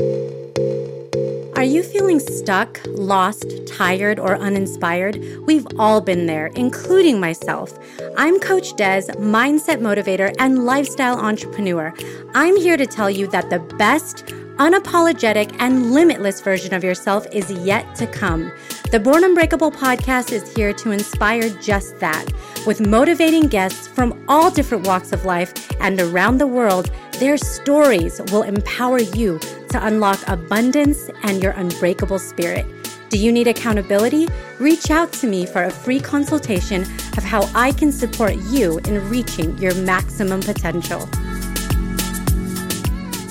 Are you feeling stuck, lost, tired, or uninspired? We've all been there, including myself. I'm Coach Des, mindset motivator and lifestyle entrepreneur. I'm here to tell you that the best, unapologetic, and limitless version of yourself is yet to come. The Born Unbreakable podcast is here to inspire just that. With motivating guests from all different walks of life and around the world, their stories will empower you to unlock abundance and your unbreakable spirit. Do you need accountability? Reach out to me for a free consultation of how I can support you in reaching your maximum potential.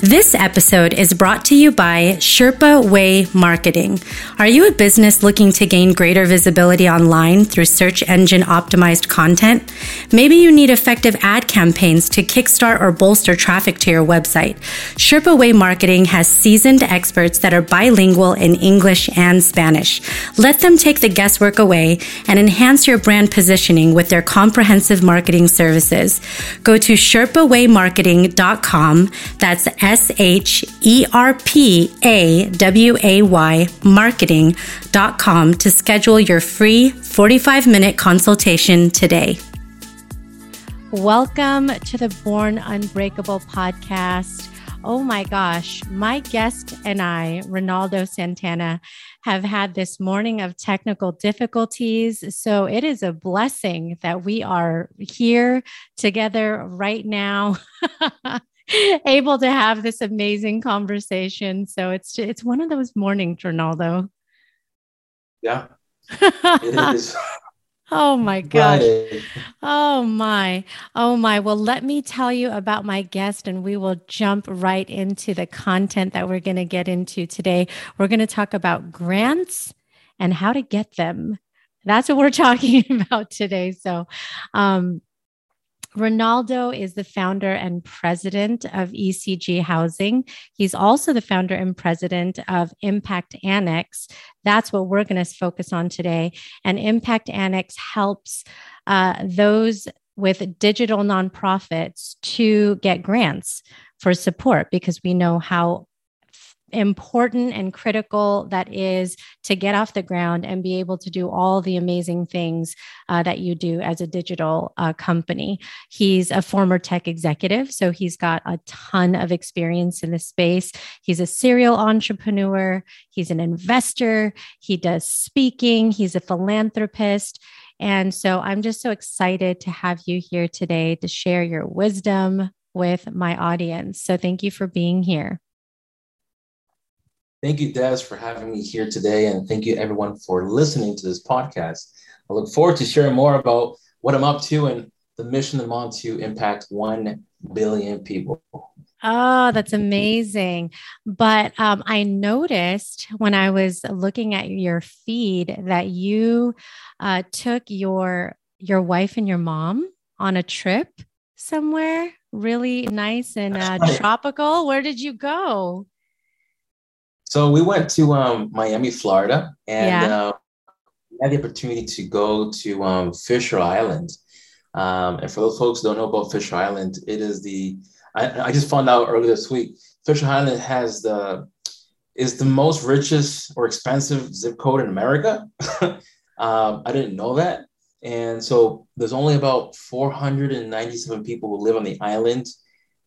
This episode is brought to you by Sherpa Way Marketing. Are you a business looking to gain greater visibility online through search engine optimized content? Maybe you need effective ad campaigns to kickstart or bolster traffic to your website. Sherpa Way Marketing has seasoned experts that are bilingual in English and Spanish. Let them take the guesswork away and enhance your brand positioning with their comprehensive marketing services. Go to sherpawaymarketing.com. That's H E R P A W A Y marketing.com to schedule your free 45 minute consultation today. Welcome to the Born Unbreakable podcast. Oh my gosh, my guest and I, Ronaldo Santana, have had this morning of technical difficulties. So it is a blessing that we are here together right now. able to have this amazing conversation. So it's it's one of those mornings, Ronaldo. Yeah, it is. Oh my gosh. Oh my. Oh my. Well, let me tell you about my guest and we will jump right into the content that we're going to get into today. We're going to talk about grants and how to get them. That's what we're talking about today. So, um, Ronaldo is the founder and president of ECG Housing. He's also the founder and president of Impact Annex. That's what we're going to focus on today. And Impact Annex helps uh, those with digital nonprofits to get grants for support because we know how important and critical that is to get off the ground and be able to do all the amazing things uh, that you do as a digital uh, company. He's a former tech executive, so he's got a ton of experience in the space. He's a serial entrepreneur, he's an investor, he does speaking, he's a philanthropist. And so I'm just so excited to have you here today to share your wisdom with my audience. So thank you for being here. Thank you, Des, for having me here today. And thank you, everyone, for listening to this podcast. I look forward to sharing more about what I'm up to and the mission I'm on to impact 1 billion people. Oh, that's amazing. But um, I noticed when I was looking at your feed that you uh, took your your wife and your mom on a trip somewhere really nice and uh, tropical. Where did you go? So we went to um, Miami, Florida, and yeah. uh, had the opportunity to go to um, Fisher Island. Um, and for those folks who don't know about Fisher Island, it is the I, I just found out earlier this week. Fisher Island has the is the most richest or expensive zip code in America. um, I didn't know that, and so there's only about 497 people who live on the island,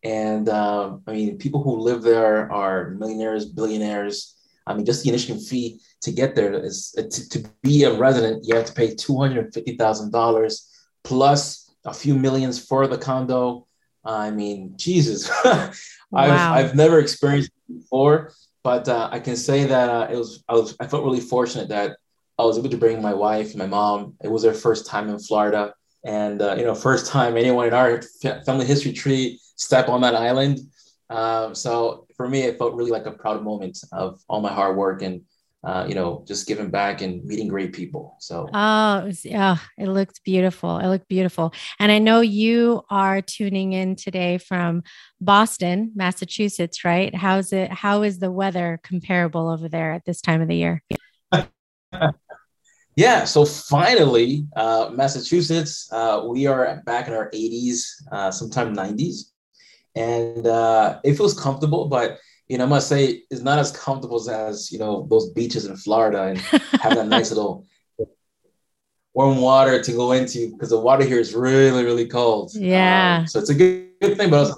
and uh, I mean, people who live there are millionaires, billionaires. I mean, just the initial fee to get there is uh, to, to be a resident, you have to pay $250,000 plus a few millions for the condo. I mean, Jesus, wow. I've, I've never experienced before, but uh, I can say that uh, it was I was I felt really fortunate that I was able to bring my wife, my mom. It was their first time in Florida, and uh, you know, first time anyone in our family history tree step on that island. Um, so for me, it felt really like a proud moment of all my hard work and uh, you know, just giving back and meeting great people. So, oh, it, was, oh, it looked beautiful. It looked beautiful. And I know you are tuning in today from Boston, Massachusetts, right? How's it? How is the weather comparable over there at this time of the year? yeah. So finally, uh, Massachusetts, uh, we are back in our 80s, uh, sometime 90s and uh, it feels comfortable. But you know, I must say it's not as comfortable as, you know, those beaches in Florida and having that nice little warm water to go into because the water here is really, really cold. Yeah. Um, so it's a good, good thing, but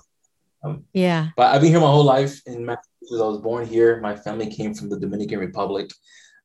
um, yeah. But I've been here my whole life in Massachusetts. I was born here. My family came from the Dominican Republic.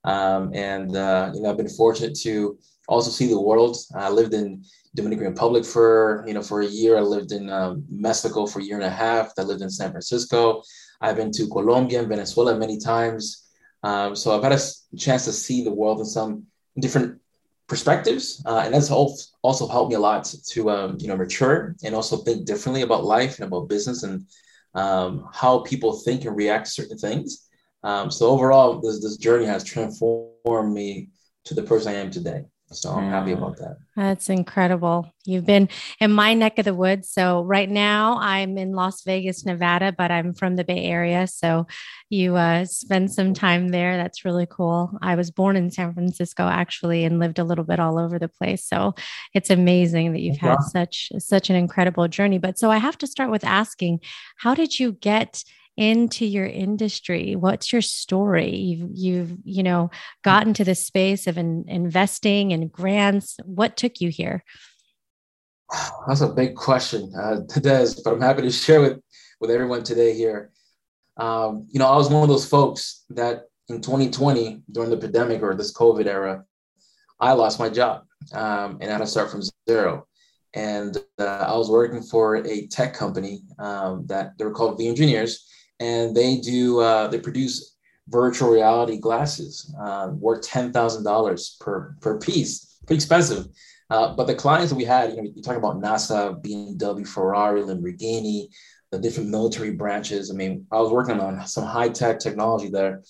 Um, and, uh, you know, I've been fortunate to also see the world. I lived in Dominican Republic for, you know, for a year. I lived in um, Mexico for a year and a half. I lived in San Francisco. I've been to Colombia and Venezuela many times. Um, so I've had a chance to see the world in some different perspectives, uh, and that's also helped me a lot to um, you know mature and also think differently about life and about business and um, how people think and react to certain things. Um, so overall, this this journey has transformed me to the person I am today. So I'm happy about that. That's incredible. You've been in my neck of the woods. So right now I'm in Las Vegas, Nevada, but I'm from the Bay Area. So you uh, spend some time there. That's really cool. I was born in San Francisco actually and lived a little bit all over the place. So it's amazing that you've had such such an incredible journey. But so I have to start with asking, how did you get into your industry? What's your story? You've you've you know gotten to the space of in, investing and grants. What took you here? That's a big question uh, Des, but i'm happy to share with with everyone today here. Um, you know i was one of those folks that in 2020 during the pandemic or this covid era i lost my job um, and i had to start from zero. And uh, I was working for a tech company um, that they were called VRgineers, and they do uh, they produce virtual reality glasses uh, worth ten thousand dollars per per piece, pretty expensive. Uh, but the clients that we had, you know, you talk about NASA, BMW, Ferrari, Lamborghini, the different military branches. I mean, I was working on some high tech technology there,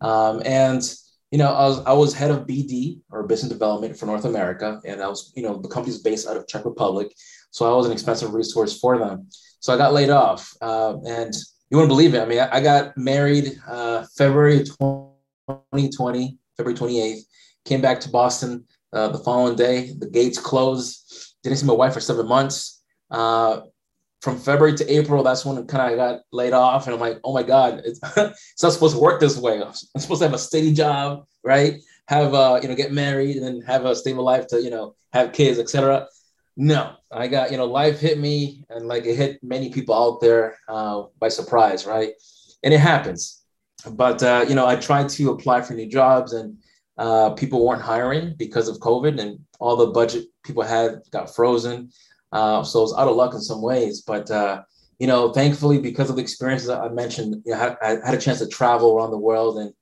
um, and you know, I was I was head of BD or business development for North America, and I was, you know, the company's based out of Czech Republic, so I was an expensive resource for them. So I got laid off, uh, and you wouldn't believe it. I mean, I, I got married uh, February 2020, February 28th, came back to Boston uh, the following day. The gates closed. Didn't see my wife for seven months. Uh, from February to April, that's when I kind of got laid off. And I'm like, oh my God, it's, it's not supposed to work this way. I'm supposed to have a steady job, right? Have, uh, you know, get married and then have a stable life to, you know, have kids, etc. No, I got, you know, life hit me and like it hit many people out there uh, by surprise, right? And it happens. But, uh, you know, I tried to apply for new jobs and uh, people weren't hiring because of COVID and all the budget people had got frozen. Uh, so I was out of luck in some ways. But, uh, you know, thankfully, because of the experiences I mentioned, you know, I, I had a chance to travel around the world and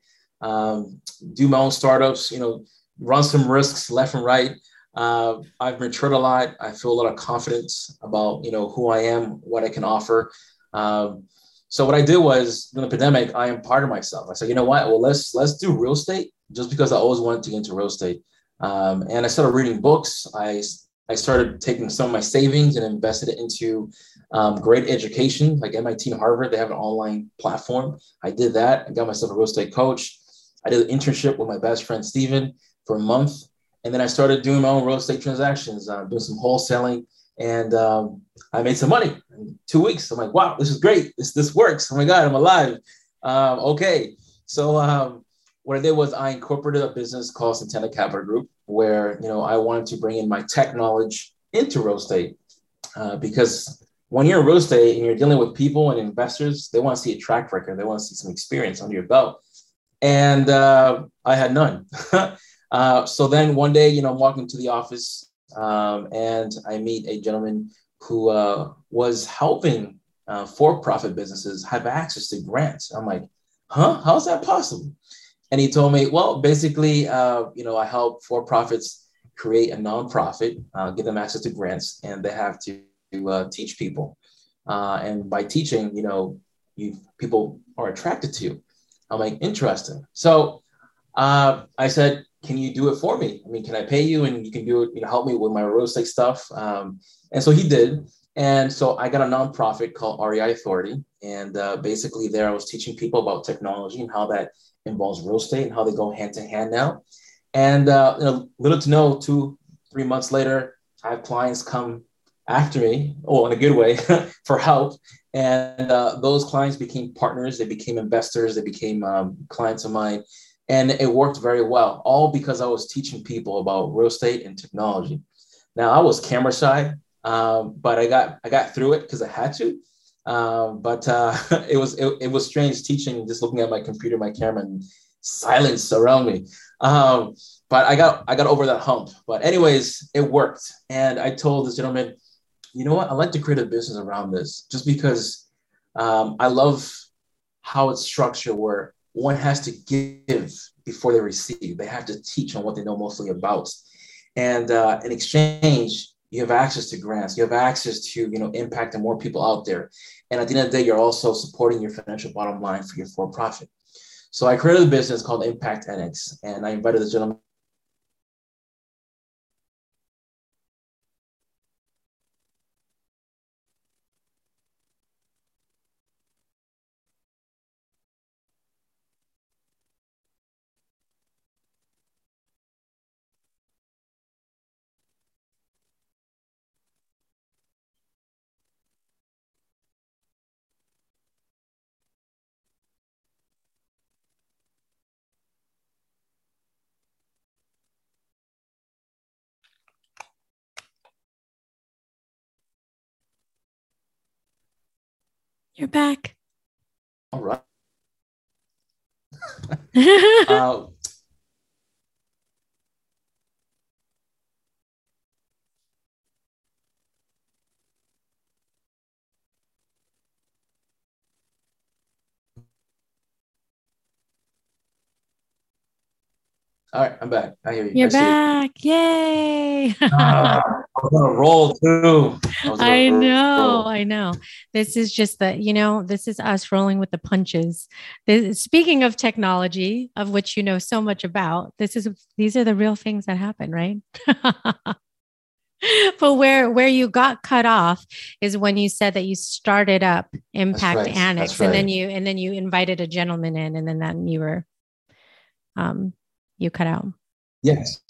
um, do my own startups, you know, run some risks left and right. Uh, I've matured a lot. I feel a lot of confidence about you know who I am, what I can offer. Um, so what I did was in the pandemic, I imparted myself. I said, you know what? Well, let's let's do real estate just because I always wanted to get into real estate. Um, and I started reading books. I I started taking some of my savings and invested it into um, great education, like MIT and Harvard. They have an online platform. I did that. I got myself a real estate coach. I did an internship with my best friend Steven for a month. And then I started doing my own real estate transactions, uh, doing some wholesaling, and um, I made some money in two weeks. I'm like, wow, this is great. This this works. Oh my god, I'm alive. Um, okay, so um, what I did was I incorporated a business called Centennial Capital Group, where you know I wanted to bring in my tech knowledge into real estate uh, because when you're in real estate and you're dealing with people and investors, they want to see a track record. They want to see some experience under your belt, and uh, I had none. Uh, so then one day, you know, I'm walking to the office um, and I meet a gentleman who uh, was helping uh, for-profit businesses have access to grants. I'm like, huh? How's that possible? And he told me, well, basically, uh, you know, I help for-profits create a nonprofit, uh, give them access to grants, and they have to uh, teach people. and by teaching, you know, you people are attracted to you. I'm like, interesting. So I said, can you do it for me? I mean, can I pay you and you can do it, you know, help me with my real estate stuff? Um, and so he did. And so I got a nonprofit called REI Authority. And uh, basically, there I was teaching people about technology and how that involves real estate and how they go hand to hand now. And uh, you know, little to know, two, three months later, I have clients come after me, oh, in a good way, for help. And uh, those clients became partners, they became investors, they became um, clients of mine. And it worked very well, all because I was teaching people about real estate and technology. Now I was camera shy, um, but I got I got through it because I had to. Um, but uh, it was it, it, was strange teaching, just looking at my computer, my camera, and silence around me. Um, but I got I got over that hump. But anyways, it worked, and I told this gentleman, you know what? I'd like to create a business around this, just because um, I love how it's structured, where one has to give before they receive. They have to teach on what they know mostly about, and uh, in exchange, you have access to grants. You have access to you know impacting more people out there, and at the end of the day, you're also supporting your financial bottom line for your for profit. So I created a business called Impact Annex, and I invited the gentleman You're back. All right. uh, All right, I'm back. I hear you. You're back. You. Yay. I was going to roll too. I, I know. Roll. I know. This is just the, you know, this is us rolling with the punches. This, speaking of technology, of which you know so much about, this is these are the real things that happen, right? but where where you got cut off is when you said that you started up Impact right. Annex, right. and then you and then you invited a gentleman in, and then then you were um you cut out. Yes.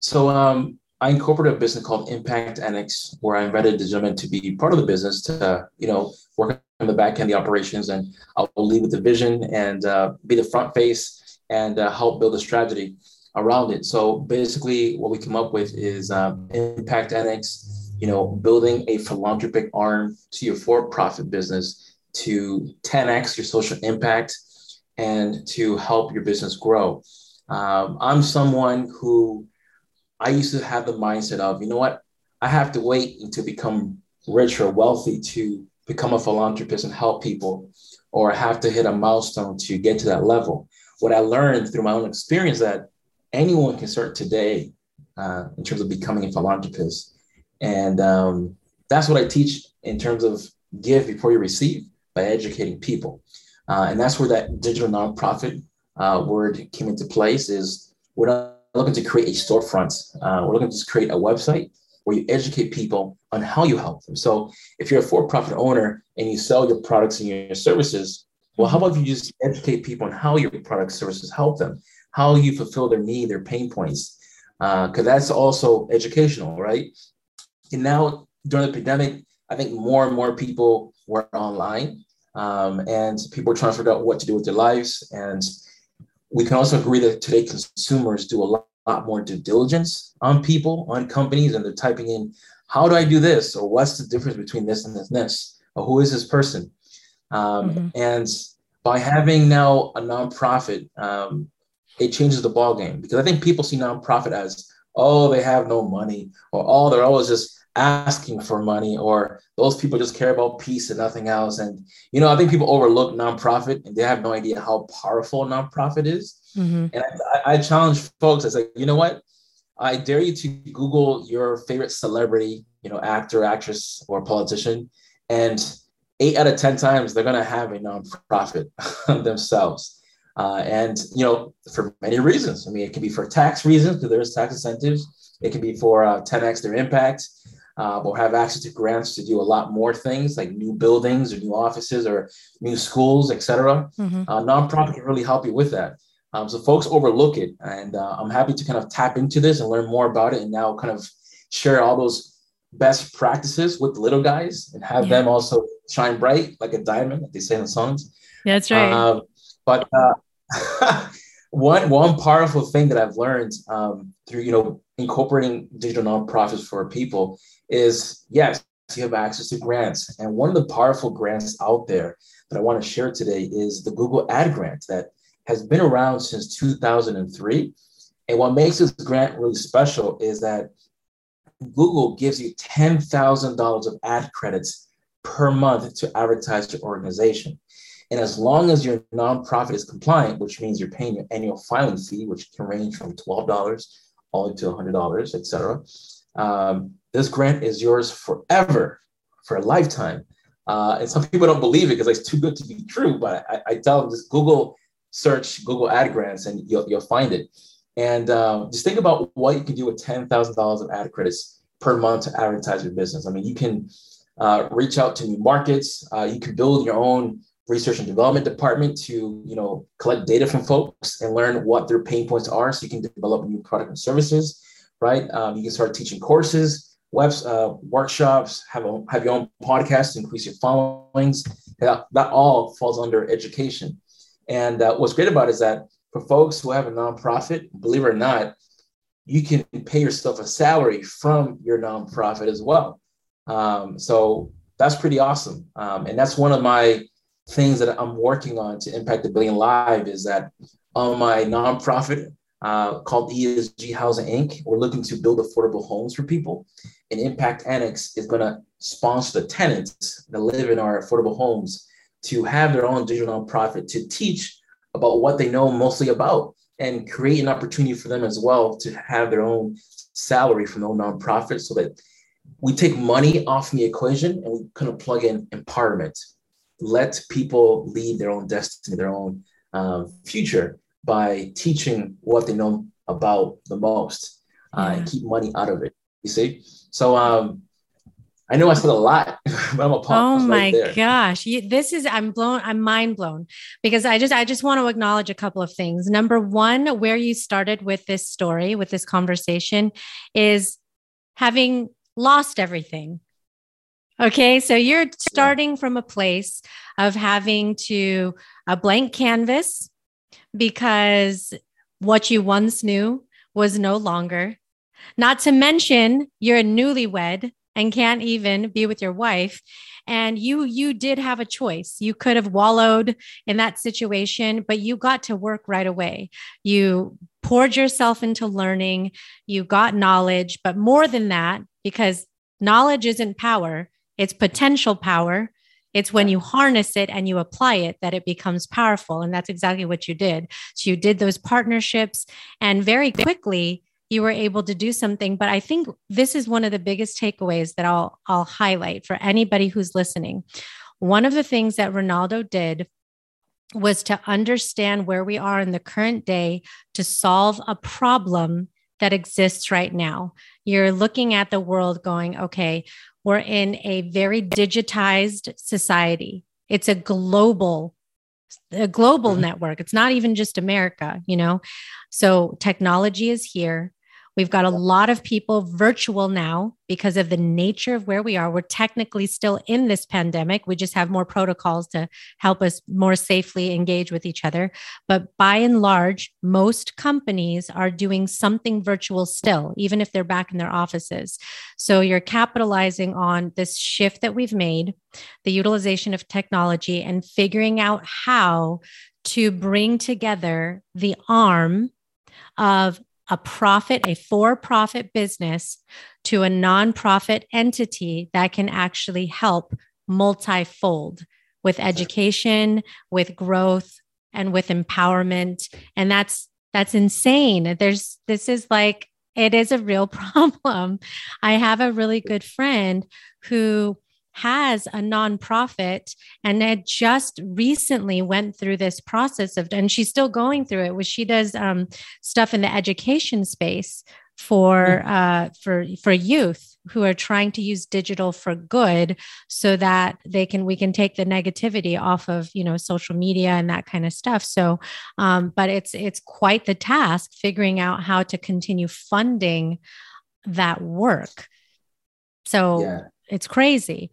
So um, I incorporated a business called Impact Annex, where I invited the gentleman to be part of the business to, you know, work on the back end, the operations, and I'll lead with the vision and uh, be the front face and uh, help build a strategy around it. So basically, what we come up with is um, Impact Annex, you know, building a philanthropic arm to your for-profit business to 10x your social impact and to help your business grow. Um, I'm someone who I used to have the mindset of, you know what, I have to wait to become rich or wealthy to become a philanthropist and help people, or have to hit a milestone to get to that level. What I learned through my own experience that anyone can start today uh, in terms of becoming a philanthropist, and um, that's what I teach in terms of give before you receive by educating people, uh, and that's where that digital nonprofit uh, word came into place is we're not looking to create a storefront. Uh, we're looking to create a website where you educate people on how you help them. So if you're a for-profit owner and you sell your products and your services, well, how about you just educate people on how your product services help them, how you fulfill their need, their pain points, because uh, that's also educational, right? And now during the pandemic, I think more and more people were online, um, and people were trying to figure out what to do with their lives. And we can also agree that today consumers do a lot, lot more due diligence on people, on companies, and they're typing in, how do I do this? Or what's the difference between this and this and this? Or who is this person? Um, mm-hmm. And by having now a nonprofit, um, it changes the ball game because I think people see nonprofit as, oh, they have no money, or oh, they're always just asking for money or those people just care about peace and nothing else. And you know i think people overlook nonprofit and they have no idea how powerful nonprofit is. Mm-hmm. and I, I, challenge folks i say you know what? I dare you to google your favorite celebrity you know actor actress or politician and eight out of ten times they're going to have a nonprofit themselves. Uh, and you know for many reasons. I mean it can be for tax reasons because there's tax incentives. It can be for uh, 10x their impact uh, or have access to grants to do a lot more things like new buildings or new offices or new schools, etc. Mm-hmm. Uh, nonprofit can really help you with that. Um, so folks overlook it, and uh, I'm happy to kind of tap into this and learn more about it, and now kind of share all those best practices with the little guys and have yeah. them also shine bright like a diamond, like they say in the songs. That's right. Um, but uh, one one powerful thing that I've learned um, through you know incorporating digital nonprofits for people is yes, you have access to grants, and one of the powerful grants out there that I want to share today is the Google Ad Grant that has been around since 2003. And what makes this grant really special is that Google gives you $10,000 of ad credits per month to advertise your organization. And as long as your nonprofit is compliant, which means you're paying your annual filing fee, which can range from $12 all to $100, et cetera, um, this grant is yours forever, for a lifetime. Uh, and some people don't believe it because it's too good to be true. But I, I, tell them just Google search Google Ad Grants and you'll, you'll find it. And uh, just think about what you can do with $10,000 of ad credits per month to advertise your business. I mean, you can uh, reach out to new markets. Uh, you can build your own research and development department to, you know, collect data from folks and learn what their pain points are so you can develop new product and services, right? Um, you can start teaching courses, webs, uh, workshops, have, a, have your own podcast, increase your followings. That, that all falls under education. And uh, what's great about it is that for folks who have a nonprofit, believe it or not, you can pay yourself a salary from your nonprofit as well. Um, so that's pretty awesome. Um, and that's one of my things that I'm working on to impact a billion live is that on my nonprofit uh, called ESG Housing Inc., we're looking to build affordable homes for people. And Impact Annex is going to sponsor the tenants that live in our affordable homes to have their own digital nonprofit to teach about what they know mostly about and create an opportunity for them as well to have their own salary from their own nonprofit so that we take money off the equation and we kind of plug in empowerment. Let people lead their own destiny, their own um, future by teaching what they know about the most uh, and keep money out of it. You see? So um, I know I said a lot, but I'm a Oh my right gosh. You, this is, I'm blown, I'm mind blown because I just, I just want to acknowledge a couple of things. Number one, where you started with this story, with this conversation is having lost everything. Okay. So you're starting from a place of having to a blank canvas because what you once knew was no longer. Not to mention, you're a newlywed and can't even be with your wife and you you did have a choice you could have wallowed in that situation but you got to work right away you poured yourself into learning you got knowledge but more than that because knowledge isn't power it's potential power. It's when you harness it and you apply it that it becomes powerful. And that's exactly what you did. So you did those partnerships and very quickly you were able to do something. But i think this is one of the biggest takeaways that i'll i'll highlight for anybody who's listening. One of the things that ronaldo did was to understand where we are in the current day to solve a problem that exists right now. You're looking at the world going okay we're in a very digitized society. It's a global a global mm-hmm. network. It's not even just america you know? So technology is here We've got a lot of people virtual now because of the nature of where we are. We're technically still in this pandemic. We just have more protocols to help us more safely engage with each other. But by and large, most companies are doing something virtual still, even if they're back in their offices. So you're capitalizing on this shift that we've made, the utilization of technology, and figuring out how to bring together the arm of a profit, a for profit business to a nonprofit entity that can actually help multifold with education, with growth, and with empowerment. And that's that's insane. There's this is like it is a real problem. I have a really good friend who has a nonprofit and had just recently went through this process of and she's still going through it where she does um, stuff in the education space for mm. uh, for for youth who are trying to use digital for good so that they can we can take the negativity off of you know social media and that kind of stuff so um, but it's it's quite the task figuring out how to continue funding that work So yeah. It's crazy.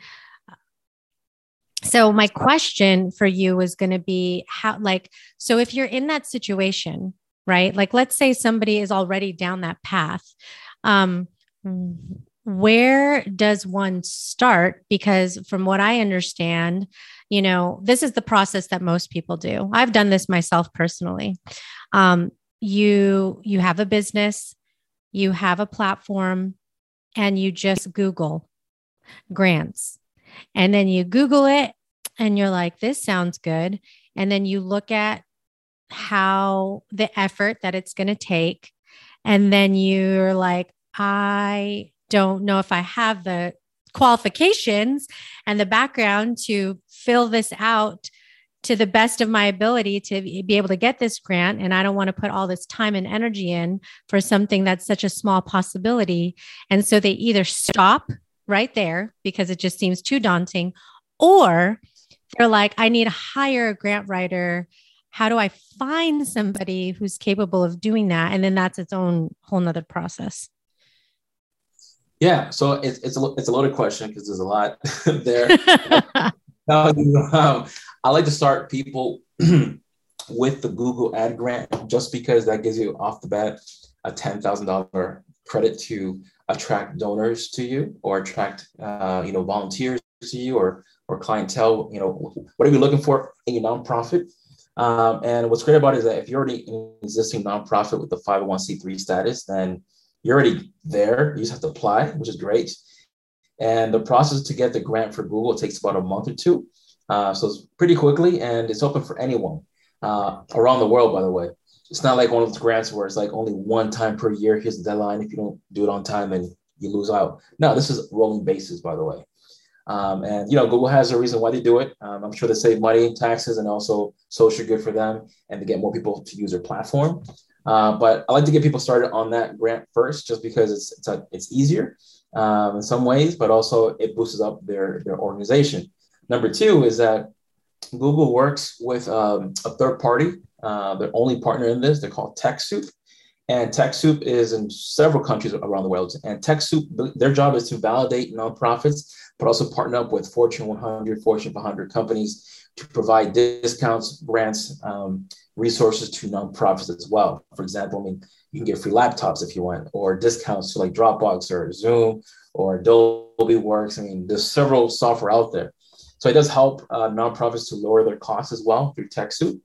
So my question for you is going to be how like so if you're in that situation, right? Like let's say somebody is already down that path. Um where does one start because from what I understand, you know, this is the process that most people do. I've done this myself personally. Um you you have a business, you have a platform and you just Google grants and then you Google it and you're like, this sounds good. And then you look at how the effort that it's going to take. And then you're like, I don't know if I have the qualifications and the background to fill this out to the best of my ability to be able to get this grant. And I don't want to put all this time and energy in for something that's such a small possibility. And so they either stop right there because it just seems too daunting, or they're like, I need to hire a grant writer. How do I find somebody who's capable of doing that? And then that's its own whole nother process. Yeah, so it's it's a it's a loaded question because there's a lot there. um, I like to start people with the Google Ad Grant just because that gives you off the bat a ten thousand dollar credit to attract donors to you or attract uh, you know volunteers to you or or clientele you know what are you looking for in your nonprofit. Um, and what's great about it is that if you're already an existing nonprofit with the 501c3 status then you're already there. You just have to apply which is great. And the process to get the grant for google takes about a month or two. Uh, so it's pretty quickly and it's open for anyone uh, around the world by the way it's not like one of those grants where it's like only one time per year. Here's the deadline. If you don't do it on time, and you lose out. No, this is rolling basis, by the way. Um, and you know, Google has a reason why they do it. Um, I'm sure they save money, taxes, and also social good for them, and to get more people to use their platform. Uh, but I like to get people started on that grant first, just because it's it's, a, it's easier um, in some ways, but also it boosts up their their organization. Number two is that Google works with um, a third party uh, their only partner in this. They're called TechSoup. And TechSoup is in several countries around the world. And TechSoup, their job is to validate nonprofits, but also partner up with Fortune 100, Fortune 500 companies to provide discounts, grants, um, resources to nonprofits as well. For example, I mean, you can get free laptops if you want, or discounts to like Dropbox or Zoom or Adobe Works. I mean, there's several software out there. So it does help uh, nonprofits to lower their costs as well through TechSoup.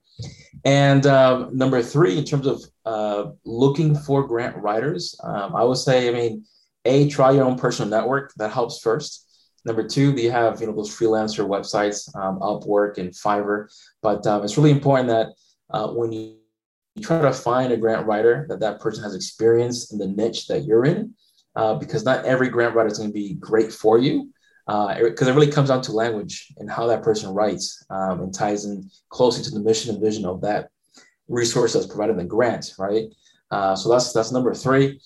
And um, number three, in terms of uh, looking for grant writers, um, I would say, I mean, a try your own personal network. That helps first. Number two, you have you know those freelancer websites, um, Upwork and Fiverr. But um, it's really important that uh, when you, you try to find a grant writer, that that person has experience in the niche that you're in, uh, because not every grant writer is going to be great for you because uh, it really comes down to language and how that person writes um, and ties in closely to the mission and vision of that resource that's provided in the grant, right? Uh, so that's that's number three.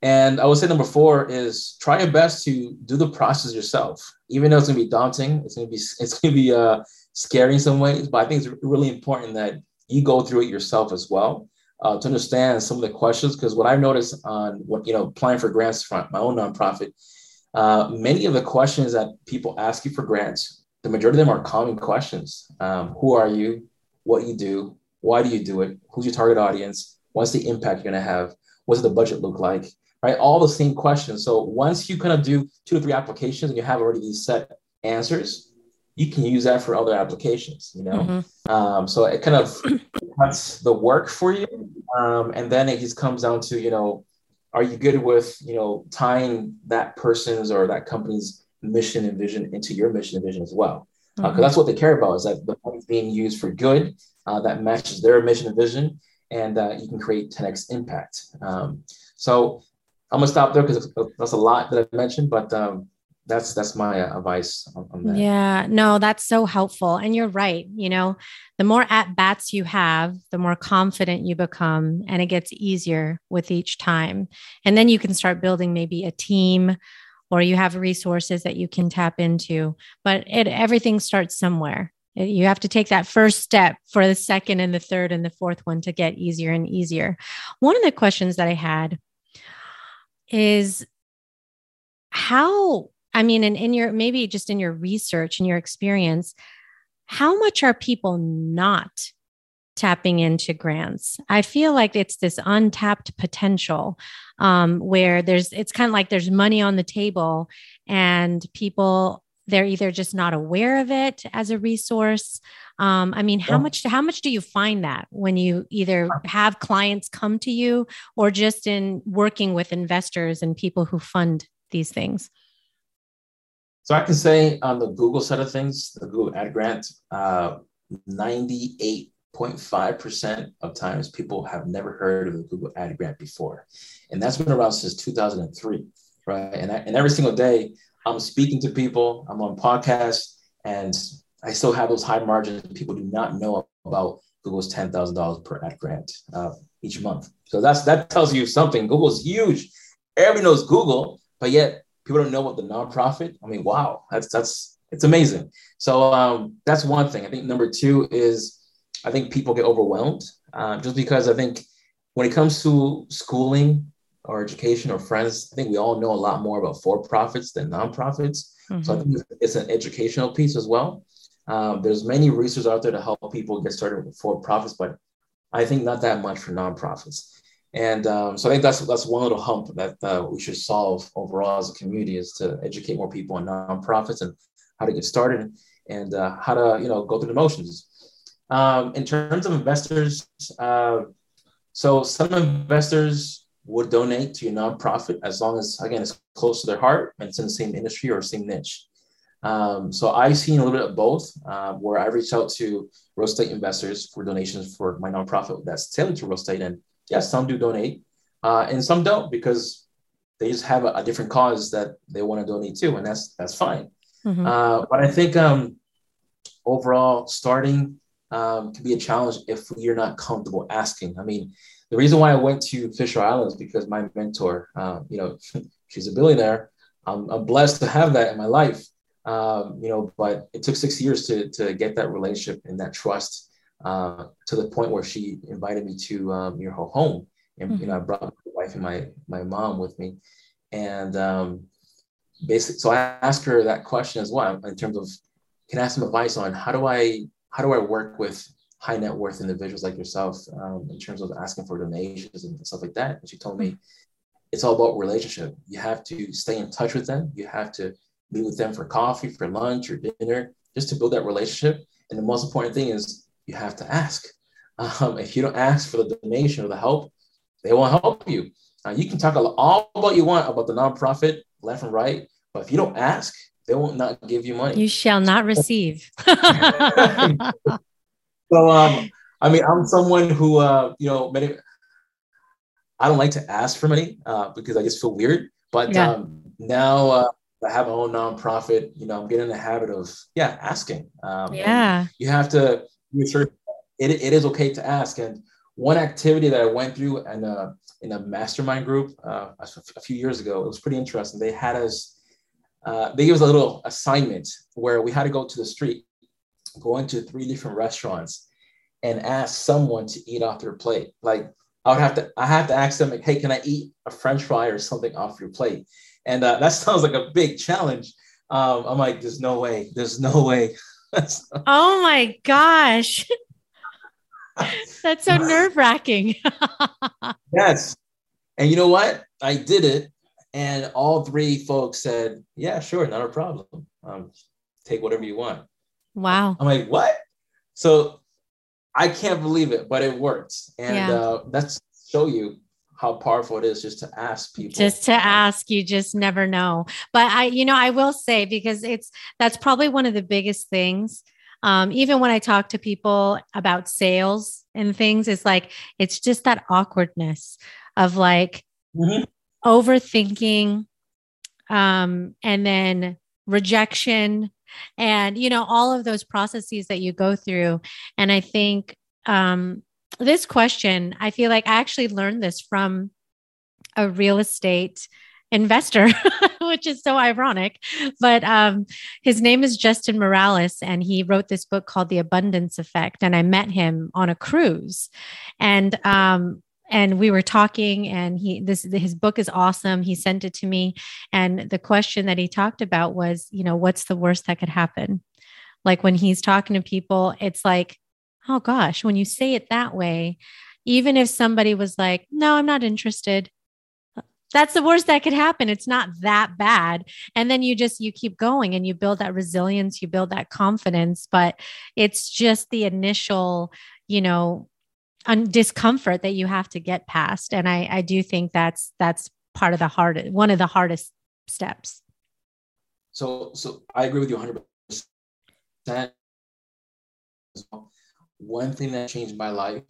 And I would say number four is try your best to do the process yourself, even though it's gonna be daunting. It's gonna be it's gonna be uh, scary in some ways, but I think it's really important that you go through it yourself as well uh, to understand some of the questions. Because what I've noticed on what you know applying for grants from my own nonprofit uh, many of the questions that people ask you for grants, the majority of them are common questions. Um, who are you? What you do? Why do you do it? Who's your target audience? What's the impact you're going to have? What does the budget look like? Right? All the same questions. So once you kind of do two or three applications and you have already these set answers, you can use that for other applications, you know? Mm-hmm. Um, so it kind of cuts the work for you. Um, and then it just comes down to, you know, are you good with you know tying that person's or that company's mission and vision into your mission and vision as well because uh, mm-hmm. uh, that's what they care about is that the money's being used for good uh, that matches their mission and vision and uh, you can create 10x impact um, so i'm gonna stop there because that's a lot that i've mentioned but um, that's that's my advice on, on, that. Yeah, no, that's so helpful. And you're right. You know, the more at bats you have, the more confident you become, and it gets easier with each time. And then you can start building maybe a team, or you have resources that you can tap into. But it everything starts somewhere. You have to take that first step for the second and the third and the fourth one to get easier and easier. One of the questions that I had is how I mean, and in your maybe just in your research and your experience, how much are people not tapping into grants? I feel like it's this untapped potential um, where there's it's kind of like there's money on the table and people they're either just not aware of it as a resource. Um, i mean how much how much do you find that when you either have clients come to you or just in working with investors and people who fund these things so i can say on the google side of things the google ad grant uh, 98.5% of times people have never heard of the google ad grant before and that's been around since 2003 right and, I, and every single day I'm speaking to people, I'm on podcasts, and I still have those high margins. People do not know about Google's $10,000 per ad grant uh, each month. So that's that tells you something. Google's huge. Everybody knows Google, but yet people don't know about the nonprofit. I mean, wow, that's that's it's amazing. So um, that's one thing. I think number two is I think people get overwhelmed uh, just because I think when it comes to schooling or education or friends, I think we all know a lot more about for profits than nonprofits. Mm-hmm. So I think it's an educational piece as well. Um, there's many resources out there to help people get started with for profits, but I think not that much for nonprofits. And um, so I think that's that's one little hump that uh, we should solve overall as a community is to educate more people on nonprofits and how to get started and uh, how to you know go through the motions. Um, in terms of investors, uh, so some investors would donate to your nonprofit as long as again it's close to their heart and it's in the same industry or same niche. Um, so I've seen a little bit of both, uh, where I reach out to real estate investors for donations for my nonprofit that's tailored to real estate, and yes, some do donate, uh, and some don't because they just have a, a, different cause that they want to donate to, and that's that's fine. Mm-hmm. Uh, but I think um, overall, starting um, can be a challenge if you're not comfortable asking. I mean, the reason why I went to Fisher Islands because my mentor, uh, you know, she's a billionaire. I'm, I'm, blessed to have that in my life. Um, you know, but it took six years to to get that relationship and that trust uh, to the point where she invited me to um, her home, and mm-hmm. you know, I brought my wife and my my mom with me, and um, basically, so I asked her that question as well in terms of, can I ask some advice on how do I how do I work with high net worth individuals like yourself um, in terms of asking for donations and stuff like that. And she told me it's all about relationship. You have to stay in touch with them. You have to meet with them for coffee, for lunch, or dinner, just to build that relationship. And the most important thing is you have to ask. Um, if you don't ask for the donation or the help, they won't help you. Uh, you can talk all about you want about the nonprofit left and right, but if you don't ask, they won't give you money. You shall not receive. So, um, I mean, I'm someone who, uh, you know, many, I don't like to ask for money uh, because I just feel weird. But yeah. um, now uh, I have my own nonprofit. You know, I'm getting in the habit of yeah asking. Um, yeah, you have to. It, it is okay to ask. And one activity that I went through in a in a mastermind group uh, a few years ago, it was pretty interesting. They had us. Uh, they gave us a little assignment where we had to go to the street go into three different restaurants and ask someone to eat off their plate. Like I would have to, I have to ask them, like, hey, can I eat a French fry or something off your plate? And uh, that sounds like a big challenge. Um, I'm like, there's no way, there's no way. oh my gosh. That's so nerve wracking. yes. And you know what? I did it. And all three folks said, yeah, sure, not a problem. Um, take whatever you want. Wow. I'm like, what? So I can't believe it, but it works. And yeah. uh, that's show you how powerful it is just to ask people. Just to ask, you just never know. But I, you know, I will say because it's that's probably one of the biggest things. Um, even when I talk to people about sales and things, it's like it's just that awkwardness of like mm-hmm. overthinking um, and then rejection and you know all of those processes that you go through and i think um, this question i feel like i actually learned this from a real estate investor which is so ironic but um, his name is justin morales and he wrote this book called the abundance effect and i met him on a cruise. And um, and we were talking and he this his book is awesome. He sent it to me and the question that he talked about was you know what's the worst that could happen? Like when he's talking to people it's like oh gosh when you say it that way even if somebody was like no i'm not interested that's the worst that could happen. It's not that bad. And then you just you keep going and you build that resilience you build that confidence but it's just the initial you know un- discomfort that you have to get past. And i i do think that's that's part of the hardest one of the hardest steps. So so i agree with you 100% one thing that changed my life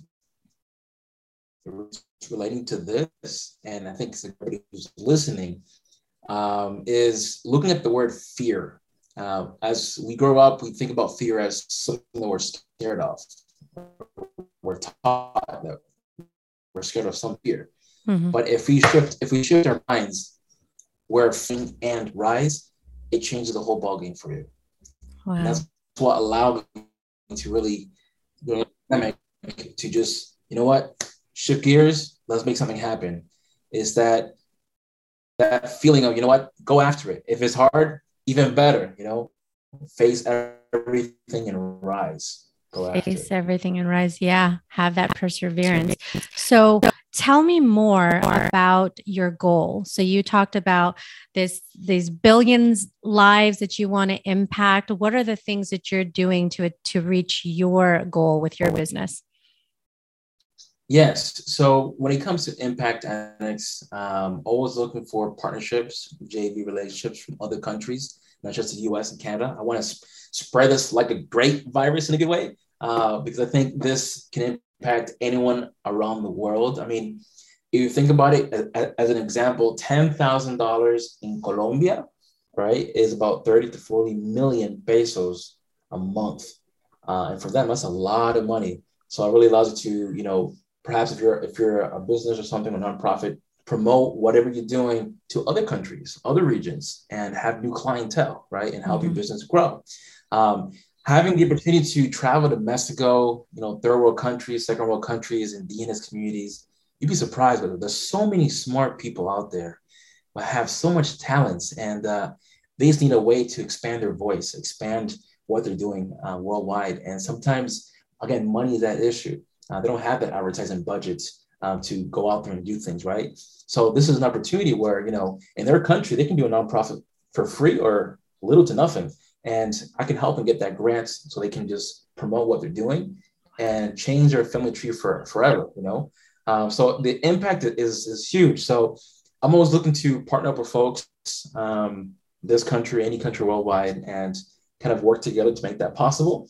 relating to this, and I think everybody who's listening, um, is looking at the word fear. Uh, as we grow up, we think about fear as something that we're scared of. We're taught that we're scared of some fear. Mm-hmm. But if we shift, if we shift our minds where fear and rise, it changes the whole ballgame for you. Wow. That's what allowed me to really you know, to just, you know what, shift gears, let's make something happen. Is that that feeling of, you know what, go after it. If it's hard, even better, you know, face everything and rise. Go face everything and rise. Yeah. Have that perseverance. So tell me more about your goal. So you talked about this these billions lives that you want to impact. What are the things that you're doing to to reach your goal with your business? Yes. So when it comes to Impact Annex, um, always looking for partnerships, JV relationships from other countries, not just the US and Canada. I want to sp- spread this like a great virus in a good way uh, because I think this can impact anyone around the world. I mean, if you think about it as, an example, $10,000 in Colombia, right, is about 30 to 40 million pesos a month. Uh, and for them, that's a lot of money. So it really allows you to, you know, perhaps if you're if you're a business or something, a nonprofit, promote whatever you're doing to other countries, other regions, and have new clientele, right, and help mm-hmm. your business grow. Um, having the opportunity to travel to Mexico, you know, third world countries, second world countries, and indigenous communities, you'd be surprised. There's so many smart people out there but have so much talents, and uh, they just need a way to expand their voice, expand what they're doing uh, worldwide. And sometimes, again, money is that issue. Uh, they don't have that advertising budgets um, to go out there and do things, right? So this is an opportunity where, you know, in their country, they can do a nonprofit for free or little to nothing. And I can help them get that grant so they can just promote what they're doing and change their family tree for forever, you know? Um, so the impact is, is huge. So I'm always looking to partner up with folks, um, this country, any country worldwide, and kind of work together to make that possible.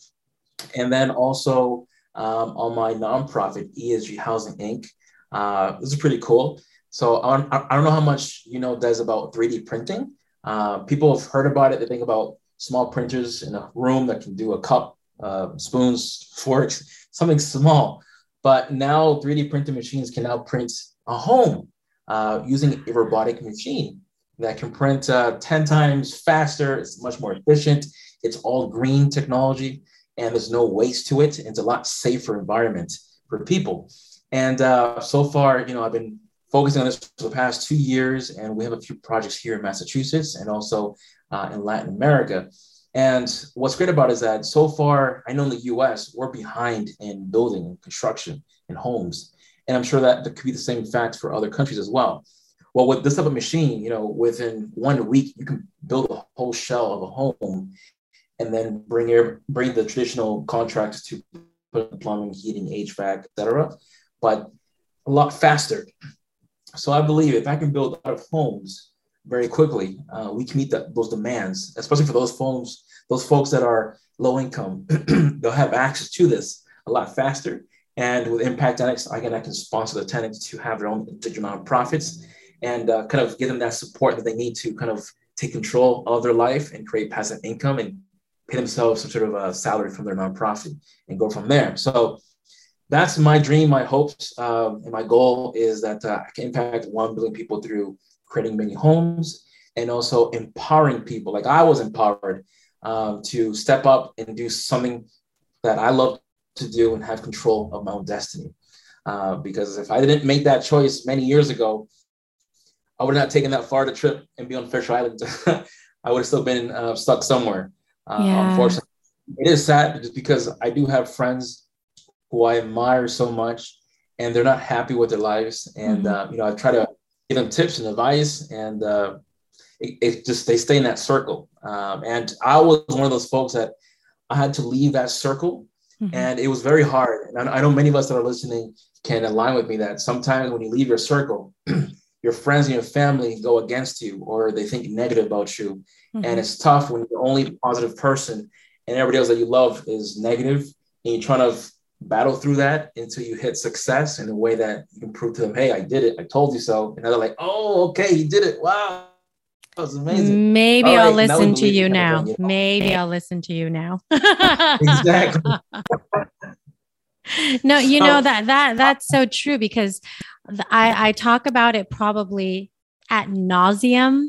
And then also um, on my nonprofit, ESG Housing Inc. Uh, this is pretty cool. So I don't, I don't know how much you know does about 3D printing. Uh, people have heard about it. They think about small printers in a room that can do a cup, uh, spoons, forks, something small. But now 3D printing machines can now print a home uh, using a robotic machine that can print uh, 10 times faster. It's much more efficient. It's all green technology and there's no waste to it. It's a lot safer environment for people. And uh, so far, you know, I've been focusing on this for the past two years, and we have a few projects here in Massachusetts and also uh, in Latin America. And what's great about it is that so far, I know in the US, we're behind in building and construction and homes. And I'm sure that could be the same fact for other countries as well. Well, with this type of machine, you know, within one week, you can build a whole shell of a home and then bring air, bring the traditional contracts to put plumbing, heating, HVAC, etc. But a lot faster. So I believe if I can build lot of homes very quickly, uh, we can meet those demands, especially for those homes, those folks that are low income. they'll have access to this a lot faster. And with Impact Annex, again, I can sponsor the tenants to have their own digital nonprofits and uh, kind of give them that support that they need to kind of take control of their life and create passive income and pay themselves some sort of a salary from their nonprofit and go from there. So that's my dream, my hopes, um, and my goal is that uh, I can impact 1 billion people through creating many homes and also empowering people. Like I was empowered um, to step up and do something that I love to do and have control of my own destiny. Uh, because if I didn't make that choice many years ago, I would have not taken that far to trip and be on Fisher Island. I would have still been uh, stuck somewhere. Uh, yeah. Unfortunately, it is sad just because I do have friends who I admire so much, and they're not happy with their lives. And mm-hmm. uh, you know, I try to give them tips and advice, and uh, it, it, just they stay in that circle. Um, and I was one of those folks that I had to leave that circle, mm-hmm. and it was very hard. And I, I know many of us that are listening can align with me that sometimes when you leave your circle. your friends and your family go against you or they think negative about you. Mm-hmm. And it's tough when you're only positive person and everybody else that you love is negative and you're trying to battle through that until you hit success in a way that you can prove to them, hey, I did it. I told you so. And they're like, oh, okay, he did it. Wow. That was amazing. Maybe All I'll listen to you now. You Maybe I'll listen to you now. exactly. no, you know that that that's so true because I I talk about it probably at nauseum,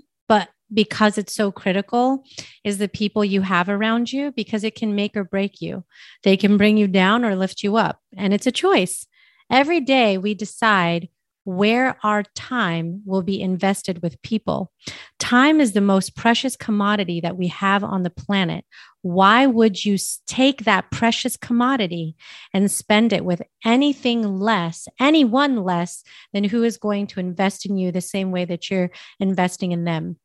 because it's so critical is the people you have around you because it can make or break you. They can bring you down or lift you up. And it's a choice. Every day we decide where our time will be invested with people. Time is the most precious commodity that we have on the planet. Why would you take that precious commodity and spend it with anything less, anyone less than who is going to invest in you the same way that you're investing in them?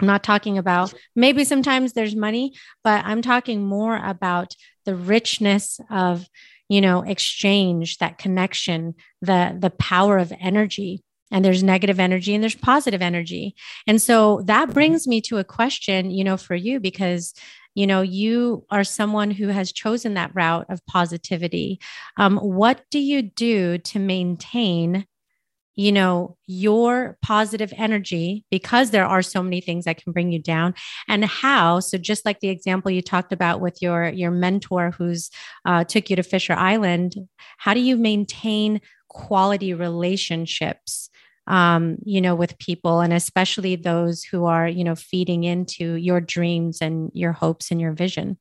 I'm not talking about maybe sometimes there's money, but I'm talking more about the richness of, you know, exchange, that connection, the the power of energy. And there's negative energy and there's positive energy. And so that brings me to a question, you know, for you because you know you are someone who has chosen that route of positivity um, what do you do to maintain you know your positive energy because there are so many things that can bring you down. And how so just like the example you talked about with your your mentor who's uh, took you to fisher island how do you maintain quality relationships um, you know with people and especially those who are you know feeding into your dreams and your hopes and your vision?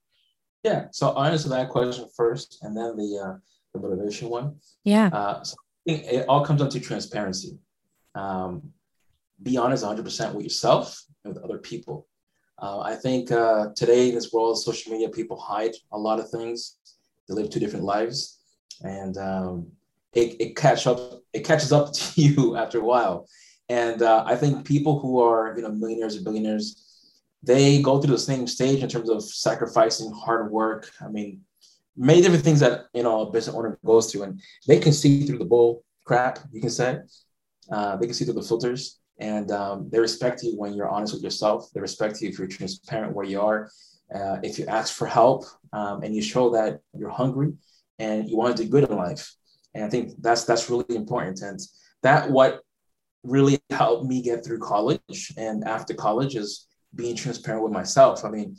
Yeah so i'll answer that question first and then the uh, the motivation one. Yeah. Uh, so think it all comes down to transparency. Um, be honest 100% with yourself and with other people. Uh, I think uh, today in this world social media, people hide a lot of things. They live two different lives, and um, it, it catch up. It catches up to you after a while. And uh, I think people who are you know millionaires or billionaires, they go through the same stage in terms of sacrificing hard work. I mean, many different things that you know a business owner goes through, and they can see through the bull crap. You can say uh, they can see through the filters, and um, they respect you when you're honest with yourself. They respect you if you're transparent where you are. Uh, if you ask for help um, and you show that you're hungry and you want to do good in life, and I think that's that's really important. And that what really helped me get through college and after college is being transparent with myself. I mean,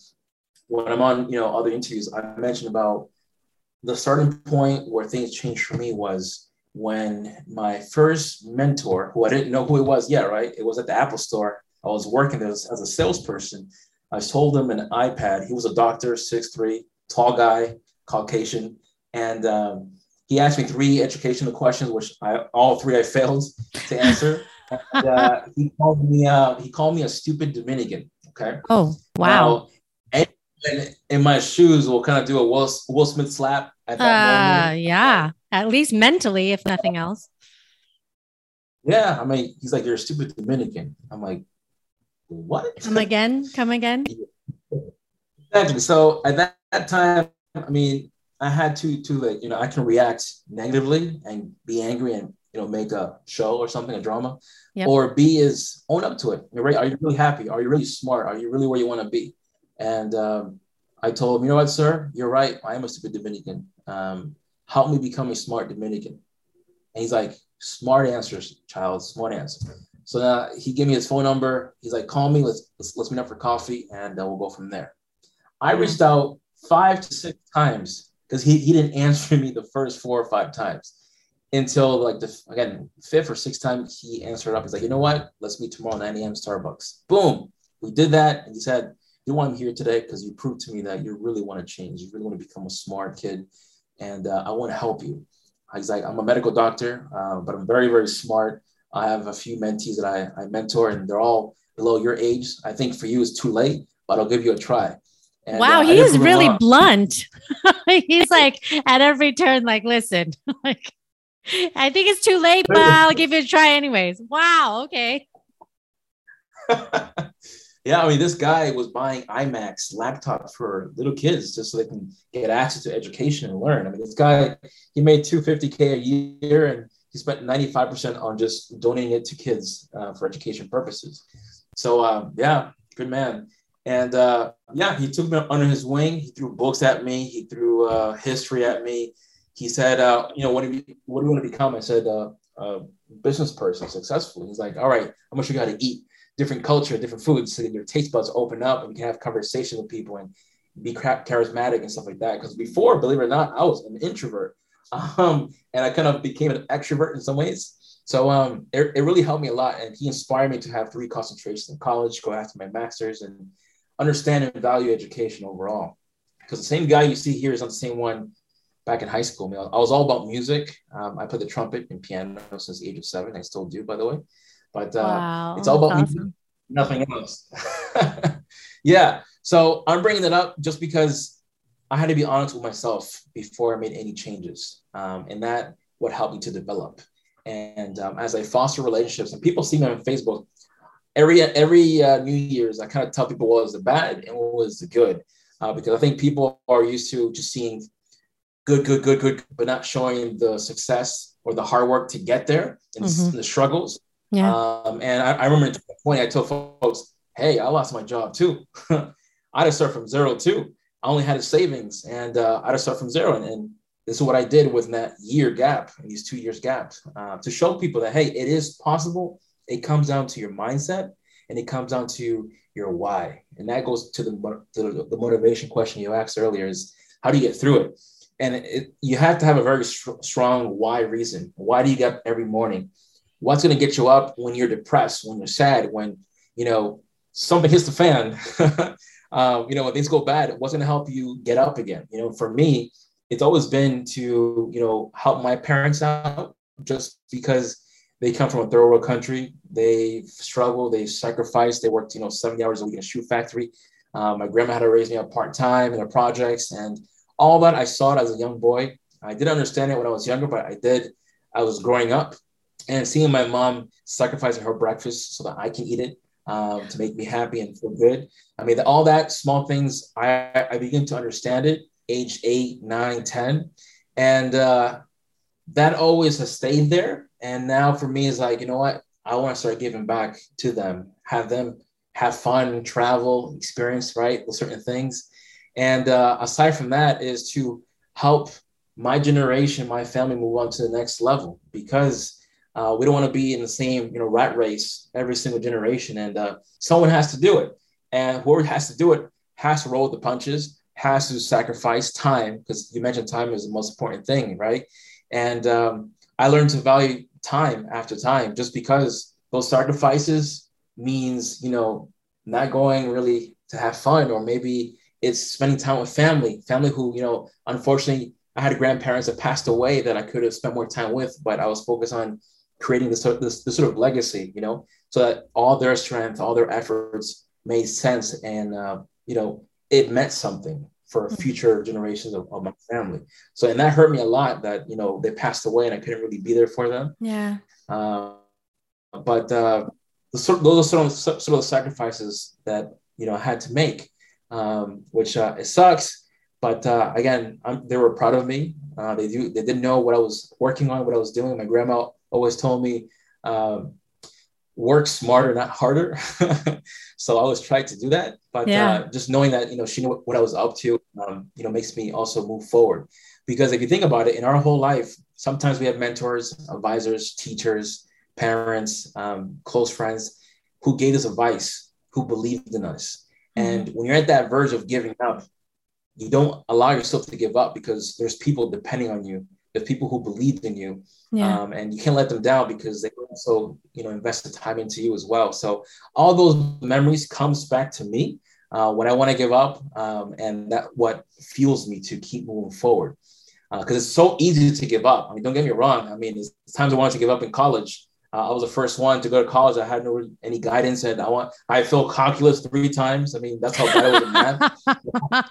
when I'm on you know other interviews, I mentioned about the starting point where things changed for me was when my first mentor, who I didn't know who it was yet, right? It was at the Apple store. I was working there as, as a salesperson. I sold him an iPad. He was a doctor, six three, tall guy, Caucasian. And um, he asked me three educational questions, which I, all three I failed to answer. and, uh, he called me uh, he called me a stupid Dominican. Okay. Oh wow. Now, in my shoes will kind of do a Will, Will Smith slap at that uh, moment. Yeah, at least mentally, if nothing else. Yeah, I mean, he's like, "You're a stupid Dominican." I'm like, "What?" Come again? Come again? exactly. So at that, that time, I mean, I had to to like, you know, I can react negatively and be angry and you know make a show or something, a drama, yep. or B is own up to it. You're right. Are you really happy? Are you really smart? Are you really where you want to be? And um, I told him, you know what, sir, you're right. I am a stupid Dominican. Um, help me become a smart Dominican. And he's like, smart answers, child, smart answer. So now he gave me his phone number. He's like, call me. Let's let's, let's meet up for coffee, and uh, we'll go from there. I reached out five to six times because he, he didn't answer me the first four or five times until like the again fifth or sixth time he answered up. He's like, you know what? Let's meet tomorrow 9 a.m. Starbucks. Boom. We did that, and he said, you want I'm here today because you proved to me that you really want to change. You really want to become a smart kid, and uh, I want to help you. He's like, I'm a medical doctor, uh, but I'm very, very smart. I have a few mentees that I, I mentor, and they're all below your age. I think for you it's too late, but I'll give you a try. And, wow, uh, he is really blunt. He's like at every turn, like, listen, like, I think it's too late, but I'll give you a try anyways. Wow. Okay. Yeah, I mean, this guy was buying iMacs laptops for little kids just so they can get access to education and learn. I mean, this guy, he made 250K a year and he spent 95% on just donating it to kids uh, for education purposes. So, uh, yeah, good man. And uh, yeah, he took me under his wing. He threw books at me. He threw uh, history at me. He said, uh, you know, what do you, what do you want to become? I said, uh, business person, successful. He's like, all right, I'm gonna show you how to eat different culture, different foods, so that your taste buds open up and we can have conversation with people and be charismatic and stuff like that. Because before, believe it or not, I was an introvert, um, and I kind of became an extrovert in some ways. So um, it, it really helped me a lot, and he inspired me to have three concentrations in college, go after my master's, and understand and value education overall. Because the same guy you see here is on the same one back in high school. I was all about music. Um, I played the trumpet and piano since the age of seven. I still do, by the way. But uh, wow, it's all about awesome. nothing else. yeah. So I'm bringing that up just because I had to be honest with myself before I made any changes. Um, and that would help me to develop. And um, as I foster relationships, and people see me on Facebook, every every uh, New Year's, I kind of tell people what was the bad and what was the good, uh, because I think people are used to just seeing good, good, good, good, but not showing the success or the hard work to get there and mm-hmm. the struggles. Yeah. Um, and I, I remember at the point I told folks, "Hey, I lost my job too. I had to start from zero too. I only had a savings, and uh, I had to start from zero. And, and, this is what I did with that year gap, these two years gap, uh, to show people that hey, it is possible. It comes down to your mindset, and it comes down to your why. And that goes to the to the motivation question you asked earlier: is how do you get through it? And it, you have to have a very str- strong why reason. Why do you get up every morning? What's going to get you up when you're depressed, when you're sad, when, you know, something hits the fan, uh, you know, when things go bad, what's going to help you get up again? You know, for me, it's always been to, you know, help my parents out just because they come from a third world country. They struggle, they sacrifice, they worked, you know, 70 hours a week in a shoe factory. Um, my grandma had to raise me up part time in her projects and all that. I saw it as a young boy. I didn't understand it when I was younger, but I did. I was growing up and seeing my mom sacrificing her breakfast so that I can eat it um, to make me happy and feel good. I mean, all that small things, I, I begin to understand it age eight, nine, 10. And uh, that always has stayed there. And now for me, is like, you know what? I want to start giving back to them, have them have fun, travel, experience, right? With certain things. And uh, aside from that, is to help my generation, my family move on to the next level because uh, we don't want to be in the same, you know, rat race every single generation, and uh, someone has to do it. And whoever has to do it has to roll the punches, has to sacrifice time because you mentioned time is the most important thing, right? And um, I learned to value time after time just because those sacrifices means, you know, not going really to have fun, or maybe it's spending time with family, family who, you know, unfortunately, I had grandparents that passed away that I could have spent more time with, but I was focused on creating this, this, this sort of legacy, you know, so that all their strength, all their efforts made sense and, uh, you know, it meant something for mm-hmm. future generations of, of, my family. So, and that hurt me a lot that, you know, they passed away and I couldn't really be there for them. Yeah. Uh, but uh, the sort, those are sort of, sort of the sacrifices that, you know, I had to make, um, which uh, it sucks. But uh, again, I'm, they were proud of me. Uh, they do. They didn't know what I was working on, what I was doing. My grandma always told me, um, work smarter, not harder. so I always tried to do that. But yeah. uh, just knowing that, you know, she knew what I was up to, um, you know, makes me also move forward. Because if you think about it, in our whole life, sometimes we have mentors, advisors, teachers, parents, um, close friends who gave us advice, who believed in us. Mm-hmm. And when you're at that verge of giving up, you don't allow yourself to give up because there's people depending on you there's people who believed in you yeah. um, and you can't let them down because they also you know invested time into you as well so all those memories comes back to me uh, when i want to give up um, and that what fuels me to keep moving forward because uh, it's so easy to give up. I mean, don't get me wrong. I mean, it's times I wanted to give up in college. Uh, I was the first one to go to college. I had no any guidance, and I want I failed calculus three times. I mean, that's how bad I was in math.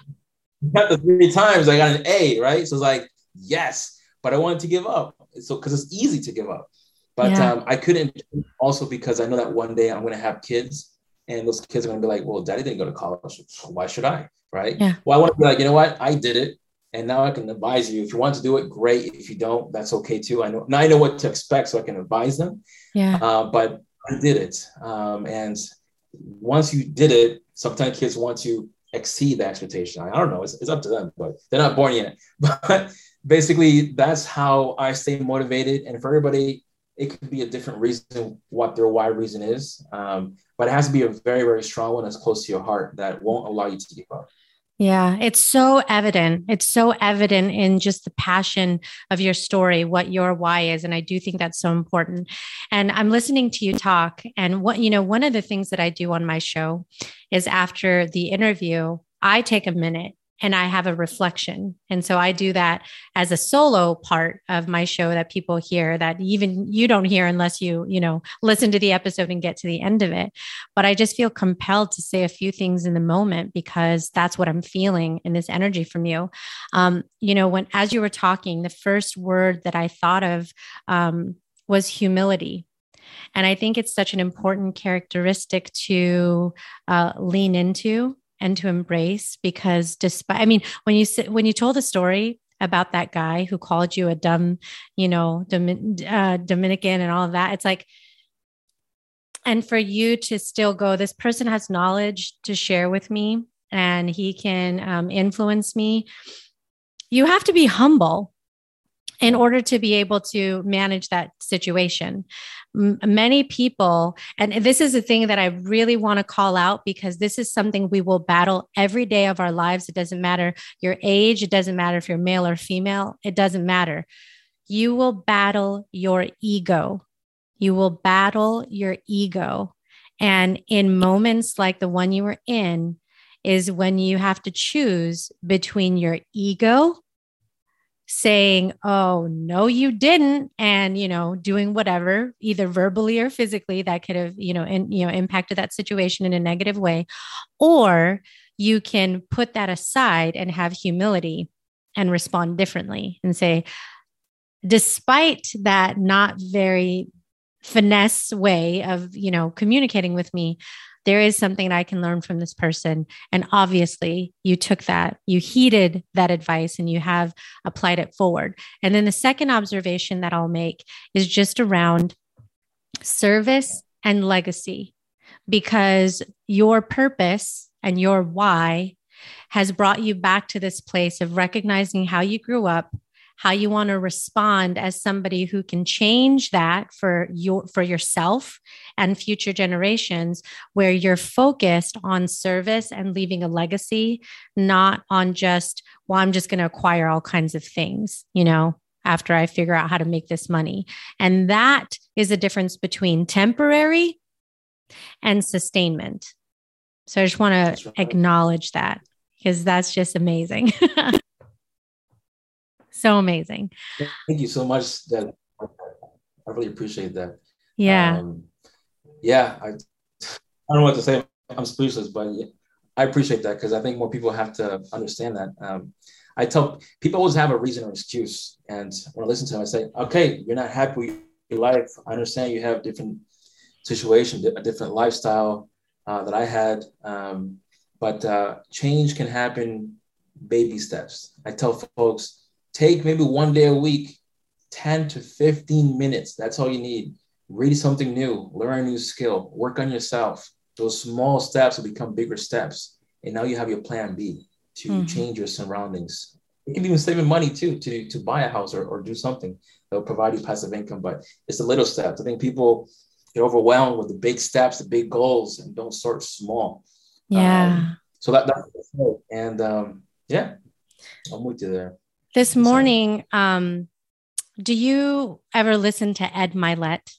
the three times, I got an A, right? So it's like yes, but I wanted to give up. So because it's easy to give up, but yeah. um, I couldn't. Also because I know that one day I'm going to have kids, and those kids are going to be like, "Well, Daddy didn't go to college, so why should I?" Right? Yeah. Well, I want to be like, you know what? I did it and now I can advise you. If you want to do it, great. If you don't, that's okay too. I know now I know what to expect, so I can advise them. Yeah. Uh, but I did it, um, and once you did it, sometimes kids want to exceed the expectation. I, I don't know. It's, it's up to them, but they're not born yet. But basically, that's how I stay motivated. And for everybody, it could be a different reason what their why reason is. Um, but it has to be a very, very strong one that's close to your heart that won't allow you to give up. Yeah, it's so evident. It's so evident in just the passion of your story, what your why is. And I do think that's so important. And I'm listening to you talk. And what, you know, one of the things that I do on my show is after the interview, I take a minute and I have a reflection. And so I do that as a solo part of my show that people hear that even you don't hear unless you, you know, listen to the episode and get to the end of it. But I just feel compelled to say a few things in the moment because that's what I'm feeling in this energy from you. Um, you know, when as you were talking, the first word that I thought of um, was humility. And I think it's such an important characteristic to uh, lean into and to embrace because despite i mean when you when you told the story about that guy who called you a dumb you know Domin, uh, dominican and all of that it's like and for you to still go this person has knowledge to share with me and he can um, influence me you have to be humble in order to be able to manage that situation. M- many people, and this is a thing that I really want to call out because this is something we will battle every day of our lives. It doesn't matter your age, it doesn't matter if you're male or female, it doesn't matter. You will battle your ego. You will battle your ego. And in moments like the one you were in, is when you have to choose between your ego saying, Oh, no, you didn't. And, you know, doing whatever, either verbally or physically, that could have, you know, and, you know, impacted that situation in a negative way. Or you can put that aside and have humility and respond differently and say, despite that not very finesse way of, you know, communicating with me, there is something I can learn from this person. And obviously, you took that, you heeded that advice, and you have applied it forward. And then the second observation that I'll make is just around service and legacy, because your purpose and your why has brought you back to this place of recognizing how you grew up how you want to respond as somebody who can change that for your for yourself and future generations where you're focused on service and leaving a legacy not on just well i'm just going to acquire all kinds of things you know after i figure out how to make this money. And that is a difference between temporary and sustainment. So i just want to acknowledge that because that's just amazing so amazing. Thank you so much. That I really appreciate that. Yeah. Um, yeah. I, I don't know what to say. I'm speechless, but I appreciate that because I think more people have to understand that. Um, I tell people always have a reason or excuse, and when I listen to them, I say, "Okay, you're not happy with your life. I understand you have different situation, a different lifestyle uh, that I had, um, but uh, change can happen baby steps." I tell folks, take maybe one day a week, 10 to 15 minutes. That's all you need. Read something new, learn a new skill, work on yourself. Those small steps will become bigger steps. And now you have your plan B to mm-hmm. change your surroundings. You can even save money too to, to buy a house or, or do something that will provide you passive income. But it's the little steps. I think people get overwhelmed with the big steps, the big goals, and don't start small. Yeah. Um, so that, that's and um, yeah, I'm with you there. This morning, um, do you ever listen to Ed Mylett?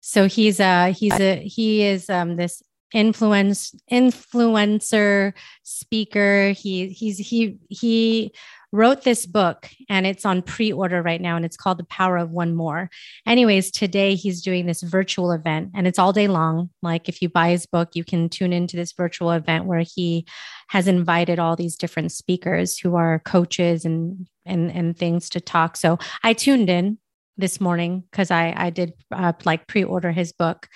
So he's a he's a he is um, this influence influencer speaker. He he's he he wrote this book and it's on pre-order right now and it's called the power of one more. Anyways today he's doing this virtual event and it's all day long. Like if you buy his book you can tune into this virtual event where he has invited all these different speakers who are coaches and and and things to talk. So i tuned in this morning because i i did uh, like pre-order his book.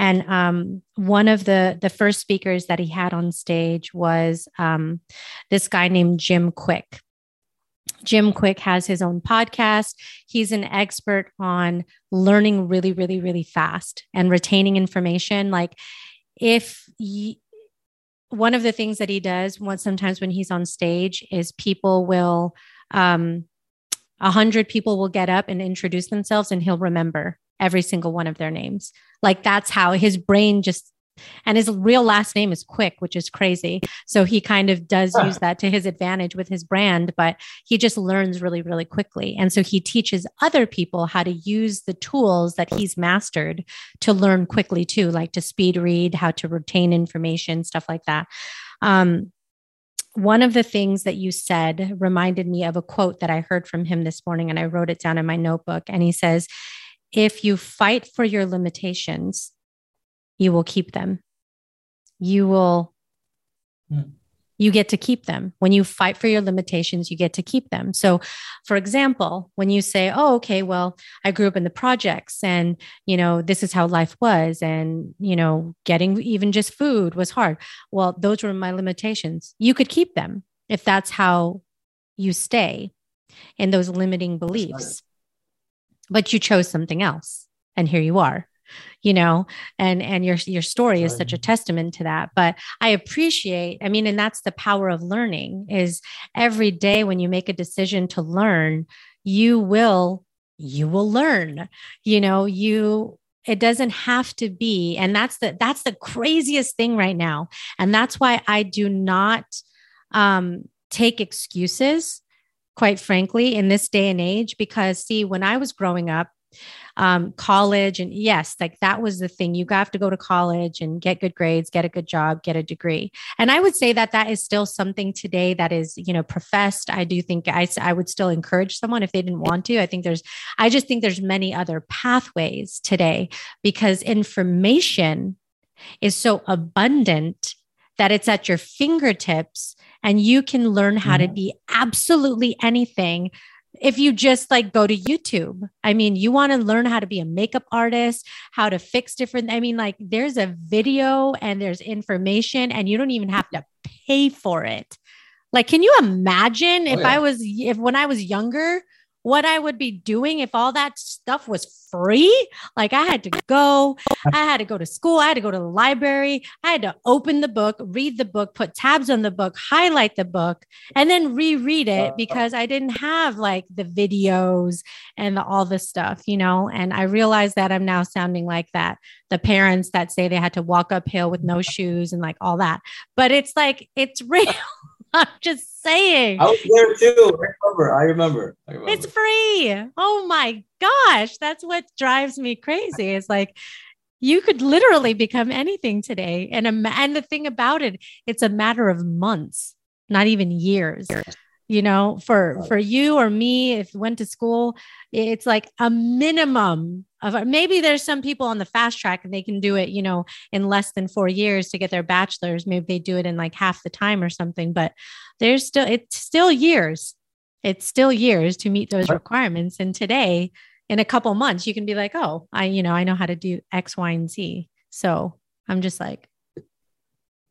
And um, one of the the first speakers that he had on stage was um, this guy named Jim Kwik. Jim Kwik has his own podcast. He's an expert on learning really, really, really fast and retaining information. Like, if one of the things that he does once sometimes when he's on stage is people will um a hundred people will get up and introduce themselves and he'll remember every single one of their names like that's how his brain just and his real last name is Kwik, which is crazy. So he kind of does use that to his advantage with his brand, but he just learns really, really quickly. And so he teaches other people how to use the tools that he's mastered to learn quickly too, like to speed read, how to retain information, stuff like that. Um, one of the things that you said reminded me of a quote that I heard from him this morning, and I wrote it down in my notebook. And he says, if you fight for your limitations, you will keep them. You will, hmm. you get to keep them. When you fight for your limitations, you get to keep them. So, for example, when you say, oh, okay, well, I grew up in the projects and, you know, this is how life was. And, you know, getting even just food was hard. Well, those were my limitations. You could keep them if that's how you stay in those limiting beliefs but you chose something else and here you are you know and and your your story is such a testament to that but i appreciate i mean and that's the power of learning is every day when you make a decision to learn you will you will learn you know you it doesn't have to be and that's the that's the craziest thing right now and that's why i do not um take excuses quite frankly, in this day and age. Because, see, when I was growing up, um, college, and yes, like that was the thing. You have to go to college and get good grades, get a good job, get a degree. And I would say that that is still something today that is, you know, professed. I do think I, I would still encourage someone if they didn't want to. I think there's, I just think there's many other pathways today because information is so abundant that it's at your fingertips and you can learn how mm-hmm. to be absolutely anything if you just like go to YouTube. I mean, you want to learn how to be a makeup artist, how to fix different I mean like there's a video and there's information and you don't even have to pay for it. Like can you imagine oh, if yeah. I was if when I was younger what I would be doing if all that stuff was free. Like I had to go, I had to go to school, I had to go to the library, I had to open the book, read the book, put tabs on the book, highlight the book, and then reread it uh-huh. because I didn't have like the videos and the, all the stuff, you know. And I realized that I'm now sounding like that the parents that say they had to walk uphill with no shoes and like all that. But it's like, it's real. I'm just saying. I was there too. I remember. I remember. I remember. It's free. Oh my gosh. That's what drives me crazy. It's like you could literally become anything today. And, a, and the thing about it, it's a matter of months, not even years you know for for you or me if you went to school it's like a minimum of maybe there's some people on the fast track and they can do it you know in less than four years to get their bachelor's. Maybe they do it in like half the time or something but there's still it's still years. It's still years to meet those requirements. And today in a couple months you can be like oh i you know i know how to do x y and z. So i'm just like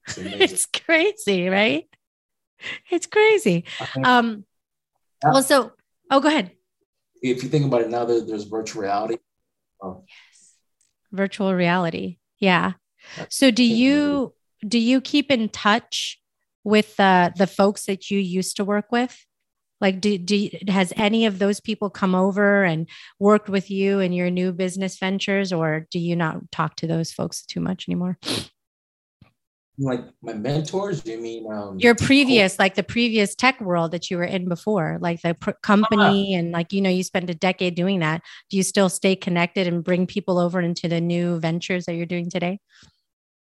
it's crazy right it's crazy. Um, well, so oh, go ahead. If you think about it now, there, there's virtual reality. Oh. Yes, virtual reality. Yeah. So do you do you keep in touch with uh, the folks that you used to work with? Like, do, do has any of those people come over and worked with you in your new business ventures, or do you not talk to those folks too much anymore? Like my mentors you mean um, your previous like the previous tech world that you were in before like the pr- company uh, and like you know you spent a decade doing that do you still stay connected and bring people over into the new ventures that you're doing today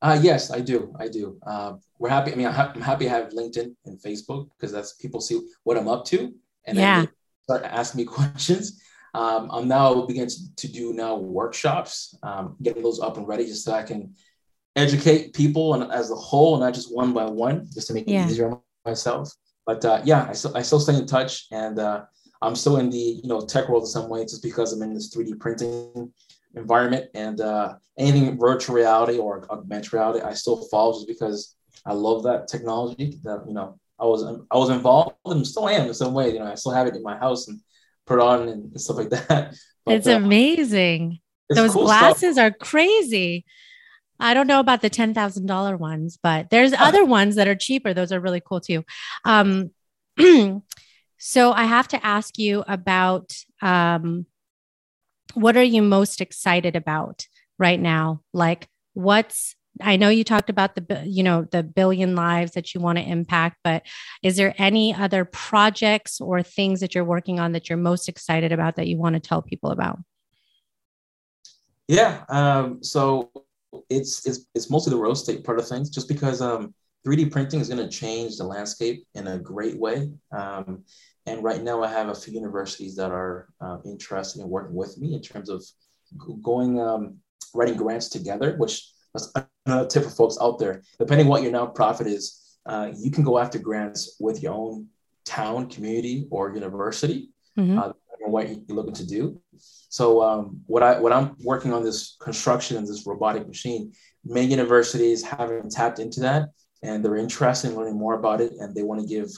Uh, yes, I do. I do. Uh, we're happy. I mean, I'm happy to have LinkedIn and Facebook because that's people see what I'm up to and yeah. then start asking me questions. Um, I'm now beginning to, do now workshops, um, getting those up and ready just so I can educate people and as a whole, not just one by one, just to make it easier on myself. But uh, yeah, I still, I still stay in touch and uh, I'm still in the you know tech world in some way just because I'm in this 3D printing environment and uh, anything virtual reality or augmented reality, I still follow just because I love that technology. That you know, I was I was involved and still am in some way. You know, I still have it in my house and put on and stuff like that. But, it's uh, amazing. It's Those cool glasses stuff. are crazy. I don't know about the ten thousand dollar ones, but there's other ones that are cheaper. Those are really cool too. Um, so I have to ask you about um, what are you most excited about right now? Like what's I know you talked about the you know the billion lives that you want to impact, but is there any other projects or things that you're working on that you're most excited about that you want to tell people about? Yeah, um, so it's it's it's mostly the real estate part of things, just because um, 3D printing is going to change the landscape in a great way. Um, and right now, I have a few universities that are uh, interested in working with me in terms of going um, writing grants together, which that's another tip for folks out there. Depending what your nonprofit is, uh, you can go after grants with your own town, community, or university. Mm-hmm. Uh, what you're looking to do. So um, what I what I'm working on this construction and this robotic machine. Many universities haven't tapped into that, and they're interested in learning more about it, and they want to give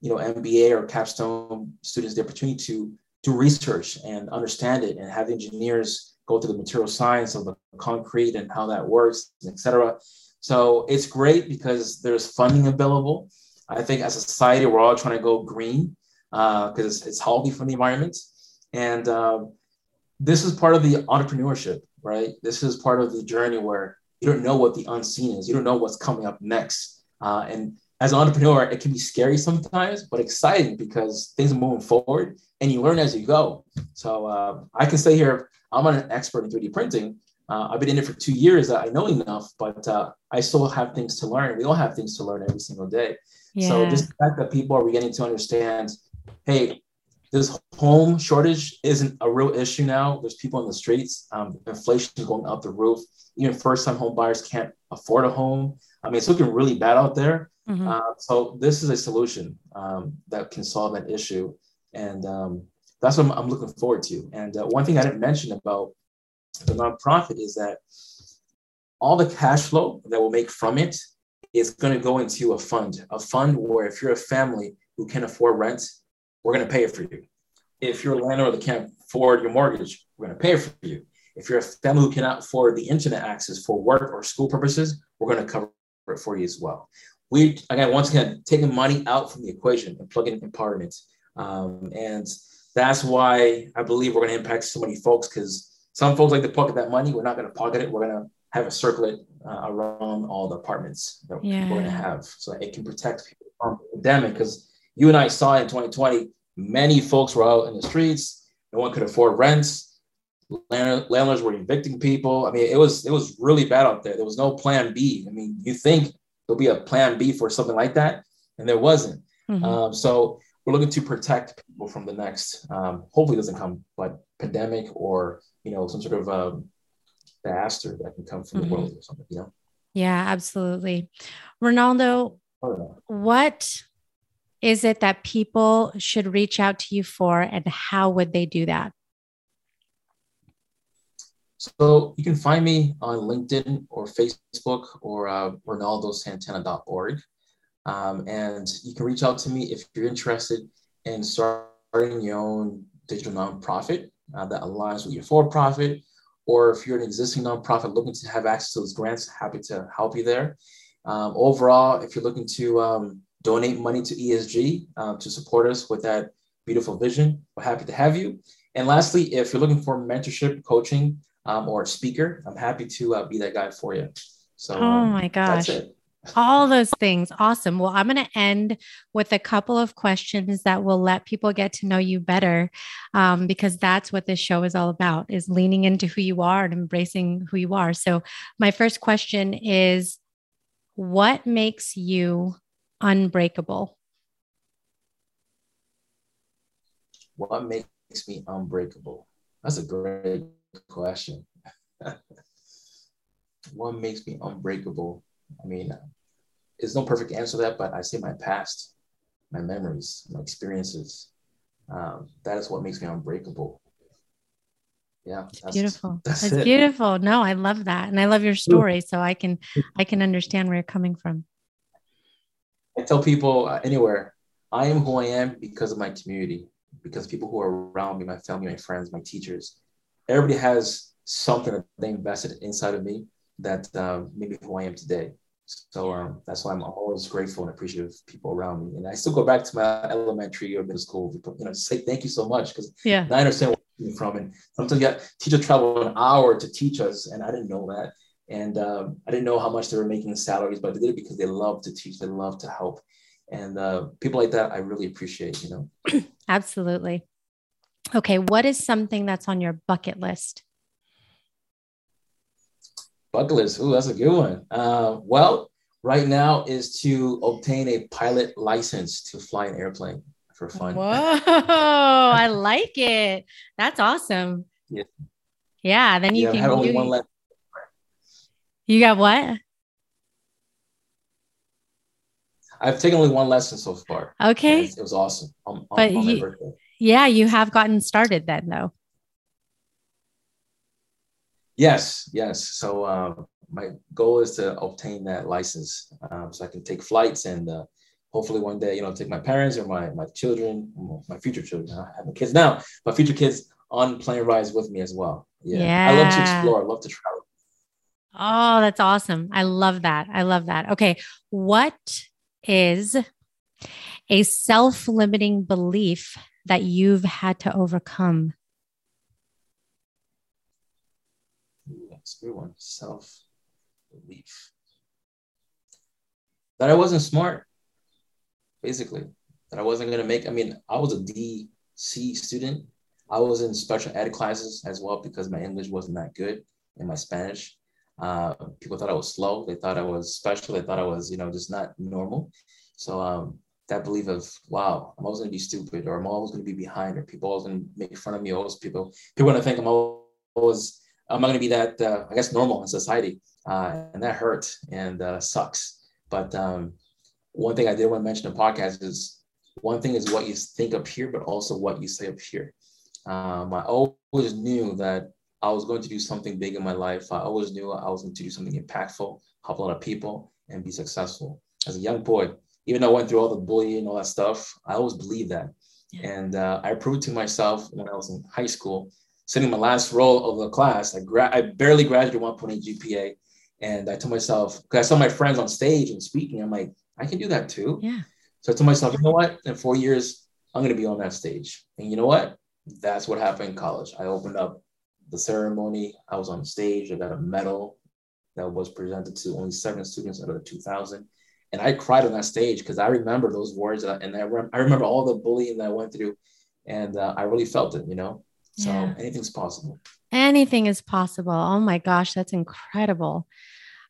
you know MBA or capstone students the opportunity to do research and understand it, and have engineers go through the material science of the concrete and how that works, etc. So it's great because there's funding available. I think as a society, we're all trying to go green because uh, it's, it's healthy for the environment. And uh, this is part of the entrepreneurship, right? This is part of the journey where you don't know what the unseen is. You don't know what's coming up next. Uh, and as an entrepreneur, it can be scary sometimes, but exciting because things are moving forward and you learn as you go. So uh, I can say here, I'm not an expert in 3D printing. Uh, I've been in it for two years. I know enough, but uh, I still have things to learn. We all have things to learn every single day. Yeah. So just the fact that people are beginning to understand, hey, this home shortage isn't a real issue now. There's people in the streets. Um, inflation is going up the roof. Even first-time home buyers can't afford a home. I mean, it's looking really bad out there. Mm-hmm. Uh, so this is a solution um, that can solve that issue, and um, that's what I'm, I'm, looking forward to. And uh, one thing I didn't mention about the nonprofit is that all the cash flow that we'll make from it is going to go into a fund, a fund where if you're a family who can afford rent, we're going to pay it for you. If you're a landlord that can't afford your mortgage, we're going to pay it for you. If you're a family who cannot afford the internet access for work or school purposes, we're going to cover it for you as well. We, again, once again, taking money out from the equation and plugging empowerment. Um, and that's why I believe we're going to impact so many folks because some folks like to pocket that money. We're not going to pocket it. We're going to have a circulate uh, around all the apartments that yeah. we're going to have so it can protect people from the pandemic because you and I saw in 2020, many folks were out in the streets. No one could afford rents. Landlords were evicting people. I mean, it was it was really bad out there. There was no plan B. I mean, you think there'll be a plan B for something like that, and there wasn't. Mm-hmm. Um, so we're looking to protect people from the next. Um, hopefully, it doesn't come, but pandemic or you know some sort of um, disaster that can come from mm-hmm. the world or something. You know. Yeah, absolutely. Ronaldo, oh, what is it that people should reach out to you for and how would they do that? So you can find me on LinkedIn or Facebook or uh, ronaldosantana.org. Um, and you can reach out to me if you're interested in starting your own digital nonprofit uh, that aligns with your for-profit, or if you're an existing nonprofit looking to have access to those grants, happy to help you there. Um, overall, if you're looking to um, donate money to ESG um, to support us with that beautiful vision. We're happy to have you. And lastly, if you're looking for mentorship, coaching, um, or a speaker, I'm happy to uh, be that guy for you. So, oh um, my gosh. all those things. Awesome. Well, I'm going to end with a couple of questions that will let people get to know you better, um, because that's what this show is all about: is leaning into who you are and embracing who you are. So, my first question is, what makes you unbreakable? What makes me unbreakable? That's a great question. what makes me unbreakable? I mean, there's no perfect answer to that, but I say my past, my memories, my experiences. Um, that is what makes me unbreakable. Yeah, that's, beautiful. That's, that's beautiful. No, I love that, and I love your story, so I can I can understand where you're coming from. I tell people uh, anywhere, I am who I am because of my community, because people who are around me, my family, my friends, my teachers. Everybody has something that they invested inside of me that uh, made me who I am today. So um, that's why I'm always grateful and appreciative of people around me. And I still go back to my elementary or middle school, you know, say thank you so much because yeah. I understand where you're from. And sometimes you teachers travel an hour to teach us, and I didn't know that. And um, I didn't know how much they were making salaries, but they did it because they love to teach, they love to help. And uh, people like that, I really appreciate, you know. Absolutely. Okay. What is something that's on your bucket list? Bucket list. Ooh, that's a good one. Uh, well, right now is to obtain a pilot license to fly an airplane for fun. Whoa, I like it. That's awesome. Yeah. Yeah. Then you yeah, can. I have only one left. You got what? I've taken only one lesson so far. Okay. It was awesome. On, but on you, yeah, you have gotten started then, though. Yes, yes. So uh, my goal is to obtain that license um, so I can take flights and uh, hopefully one day, you know, take my parents or my my children, my future children. I have kids now, my future kids on plane rides with me as well. Yeah. yeah. I love to explore. I love to travel. Oh, that's awesome. I love that. I love that. Okay. What is a self limiting belief that you've had to overcome? That's a good one. Self belief. That I wasn't smart, basically. That I wasn't going to make. I mean, I was a DC student. I was in special ed classes as well because my English wasn't that good and my Spanish. Uh, people thought I was slow. They thought I was special. They thought I was, you know, just not normal. So um, that belief of wow, I'm always going to be stupid, or I'm always going to be behind, or people always going to make fun of me. Always people people going to think I'm always I'm not going to be that, uh, I guess, normal in society. Uh, and that hurts and uh, sucks. But um, one thing I did want to mention in podcast is one thing is what you think up here, but also what you say up here. Um, I always knew that I was going to do something big in my life. I always knew I was going to do something impactful, help a lot of people, and be successful. As a young boy, even though I went through all the bullying and all that stuff, I always believed that. And uh, I proved to myself when I was in high school sitting in my last row of the class. I, gra- I barely graduated 1.8 GPA. And I told myself, because I saw my friends on stage and speaking, I'm like, I can do that too. Yeah. So I told myself, you know what? In four years, I'm going to be on that stage. And you know what? That's what happened in college. I opened up the ceremony. I was on stage. I got a medal that was presented to only seven students out of the 2000. And I cried on that stage because I remember those words. And I, rem- I remember all the bullying that I went through. And uh, I really felt it, you know? So yeah. anything's possible. Anything is possible. Oh my gosh, that's incredible.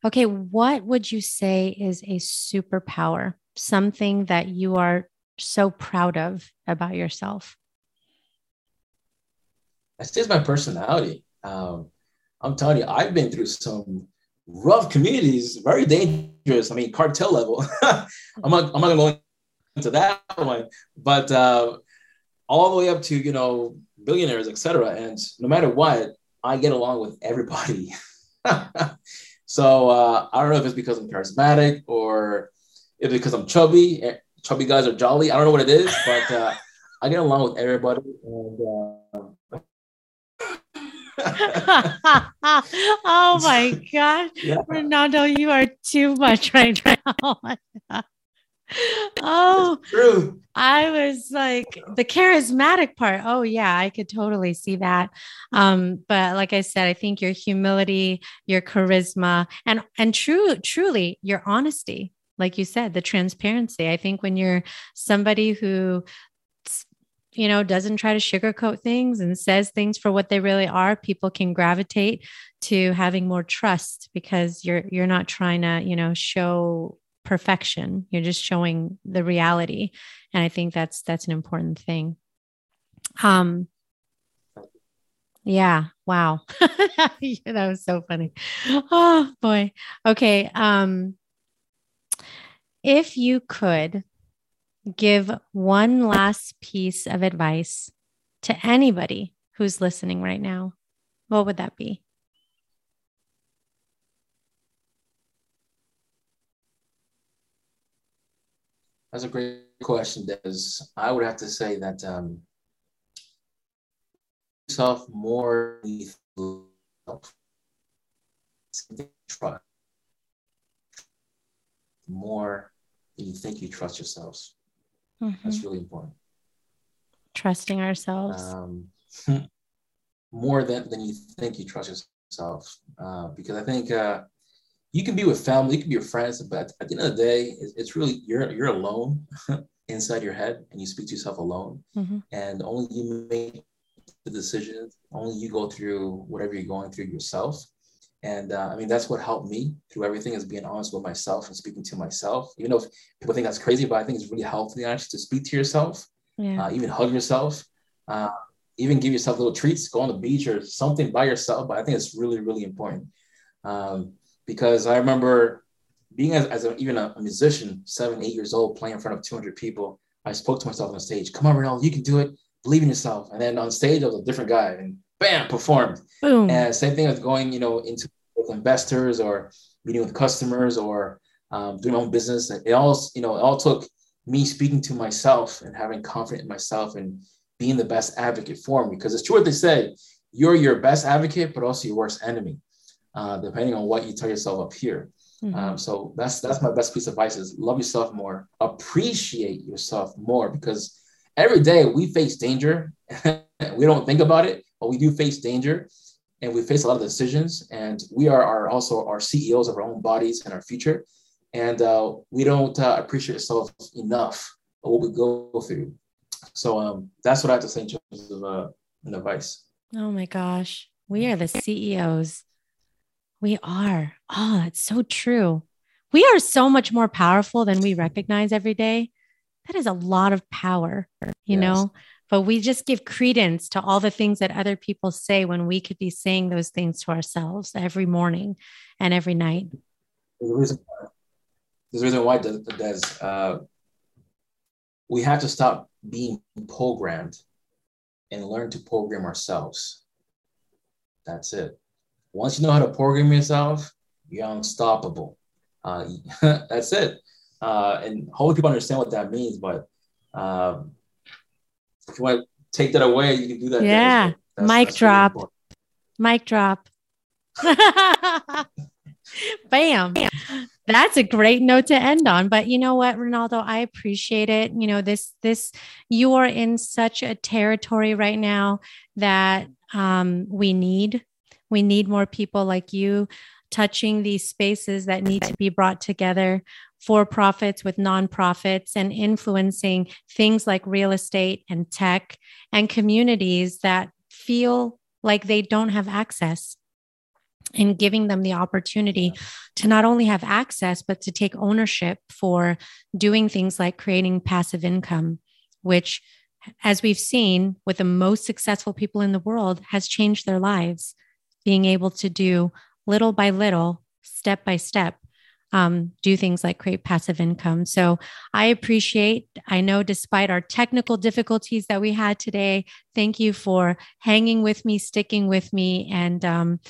Okay, what would you say is a superpower? Something that you are so proud of about yourself? Say it's my personality. Um, I'm telling you, I've been through some rough communities, very dangerous. I mean, cartel level. I'm not, I'm not gonna go into that one, but uh, all the way up to you know billionaires, etc. And no matter what, I get along with everybody. so uh, I don't know if it's because I'm charismatic or if it's because I'm chubby. Eh, chubby guys are jolly. I don't know what it is, but uh, I get along with everybody. And uh, oh my gosh, yeah. Ronaldo, you are too much right now. oh, true. I was like the charismatic part. Oh yeah, I could totally see that. Um, but like I said, I think your humility, your charisma, and and true, truly your honesty, like you said, the transparency. I think when you're somebody who you know doesn't try to sugarcoat things and says things for what they really are people can gravitate to having more trust because you're you're not trying to you know show perfection. You're just showing the reality. And i think that's that's an important thing. Um yeah. Wow. That was so funny. Oh boy. Okay. Um if you could give one last piece of advice to anybody who's listening right now what would that be That's a great question, Des. I would have to say that um, yourself more more you think you trust yourselves. Mm-hmm. That's really important. Trusting ourselves. Um, more than, than you think you trust yourself. Uh, because I think uh, you can be with family, you can be with friends, but at the end of the day, it's, really you're you're alone inside your head, and you speak to yourself alone, mm-hmm. and only you make the decisions. Only you go through whatever you're going through yourself. And uh, I mean, that's what helped me through everything is being honest with myself and speaking to myself. Even though people think that's crazy, but I think it's really healthy actually to speak to yourself, yeah. uh, even hug yourself, uh, even give yourself little treats, go on the beach or something by yourself. But I think it's really, really important. Um, because I remember being as, as a, even a, a, musician, seven, eight years old, playing in front of 200 people. I spoke to myself on stage, come on, Ronaldo, you can do it. Believe in yourself. And then on stage, I was a different guy and bam, performed. Boom. And same thing with going, you know, into with investors or meeting with customers or um, doing my own business. It all, you know, it all took me speaking to myself and having confidence in myself and being the best advocate for me. Because it's true what they say, you're your best advocate, but also your worst enemy uh, depending on what you tell yourself up here. Mm-hmm. Um, so that's that's my best piece of advice is love yourself more, appreciate yourself more because every day we face danger. we don't think about it, but we do face danger and we face a lot of decisions and we are, are also our CEOs of our own bodies and our future. And uh, we don't uh, appreciate ourselves enough of what we go through. So um, that's what I have to say in terms of uh, an advice. Oh my gosh. We are the CEOs we are. Oh, that's so true. We are so much more powerful than we recognize every day. That is a lot of power, you yes. know? But we just give credence to all the things that other people say when we could be saying those things to ourselves every morning and every night. There's a reason why, there's a reason why Des, uh, we have to stop being programmed and learn to program ourselves. That's it once you know how to program yourself, you're unstoppable. Uh, that's it. Uh, and hopefully people understand what that means. But um, if you want to take that away, you can do that. Yeah. That's, Mic that's drop. Really Mic drop. Bam. That's a great note to end on. But you know what, Ronaldo, I appreciate it. You know, this, this, you are in such a territory right now that um, we need we need more people like you touching these spaces that need to be brought together for profits with nonprofits and influencing things like real estate and tech and communities that feel like they don't have access and giving them the opportunity to not only have access but to take ownership for doing things like creating passive income which as we've seen with the most successful people in the world has changed their lives. Being able to do little by little, step by step, um, do things like create passive income. So I appreciate, I know despite our technical difficulties that we had today, thank you for hanging with me, sticking with me, and um,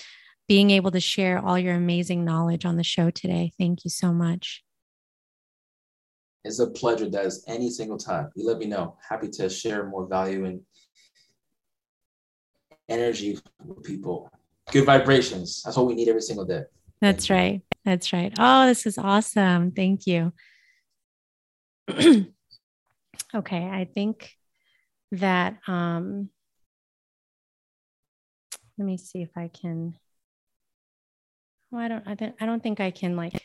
being able to share all your amazing knowledge on the show today. Thank you so much. It's a pleasure, Des, any single time. You let me know. Happy to share more value and energy with people good vibrations. That's what we need every single day. That's right. That's right. Oh, this is awesome. Thank you. okay, I think that um let me see if I can well, I don't I don't I don't think I can like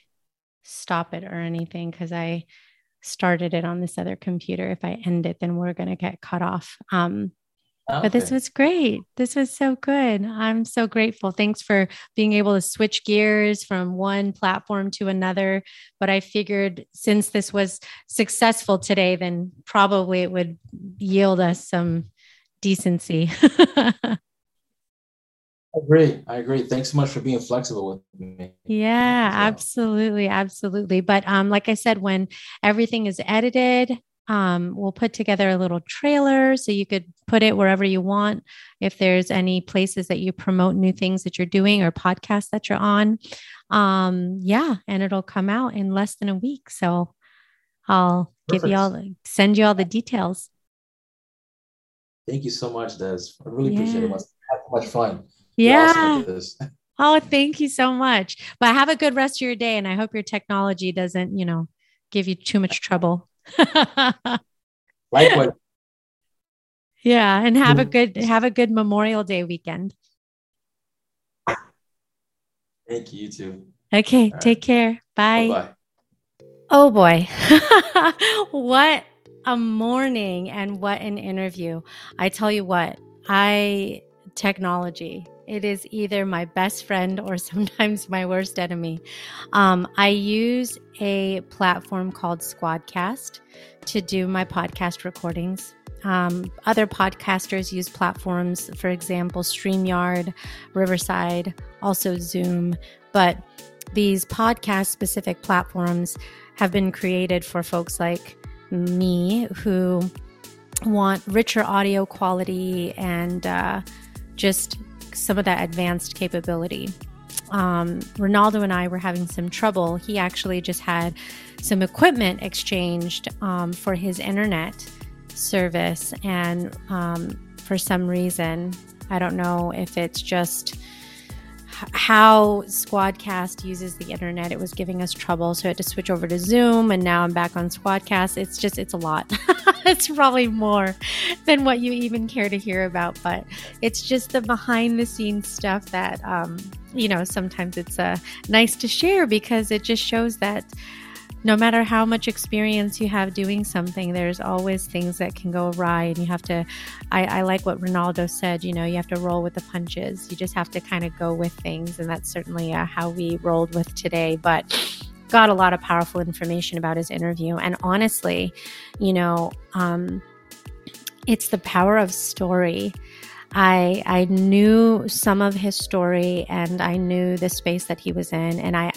stop it or anything because I started it on this other computer. If I end it, then we're gonna get cut off. Um Okay. But this was great. This was so good. I'm so grateful. Thanks for being able to switch gears from one platform to another. But I figured since this was successful today, then probably it would yield us some decency. I agree. I agree. Thanks so much for being flexible with me. Yeah, absolutely. Absolutely. But um, like I said, when everything is edited, um, we'll put together a little trailer so you could put it wherever you want. If there's any places that you promote new things that you're doing or podcasts that you're on, um, yeah, and it'll come out in less than a week. So I'll Perfect. give you all, send you all the details. Thank you so much, Des. I really yeah. appreciate it. It was much fun. Yeah. oh, thank you so much. But have a good rest of your day, and I hope your technology doesn't, you know, give you too much trouble. Likewise. Yeah, and have a good have a good Memorial Day weekend. Thank you, you too. Okay, All take right. care. Bye. Bye. Oh boy. what a morning and what an interview. I tell you what, I technology it is either my best friend or sometimes my worst enemy. Um, I use a platform called Squadcast to do my podcast recordings. Um, other podcasters use platforms, for example, StreamYard, Riverside, also Zoom. But these podcast specific platforms have been created for folks like me who want richer audio quality and uh, just some of that advanced capability. Um, Ronaldo and I were having some trouble. He actually just had some equipment exchanged um, for his internet service, and um, for some reason, I don't know if it's just how Squadcast uses the internet. It was giving us trouble, so I had to switch over to Zoom, and now I'm back on Squadcast. It's just, it's a lot. it's probably more than what you even care to hear about, but it's just the behind the scenes stuff that, um, you know, sometimes it's uh, nice to share because it just shows that no matter how much experience you have doing something, there's always things that can go awry. And you have to, I, I, like what Ronaldo said, you know, you have to roll with the punches. You just have to kind of go with things. And that's certainly uh, how we rolled with today. But got a lot of powerful information about his interview. And honestly, you know, um, it's the power of story. I I knew some of his story and I knew the space that he was in and I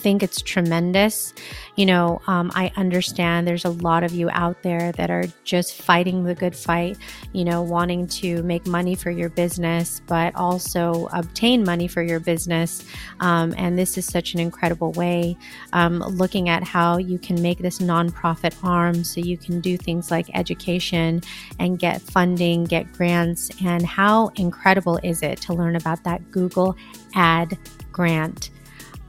think it's tremendous. You know, um, I understand there's a lot of you out there that are just fighting the good fight, you know, wanting to make money for your business, but also obtain money for your business. Um, and this is such an incredible way, um, looking at how you can make this nonprofit arm so you can do things like education and get funding, get grants. And how incredible is it to learn about that Google ad grant?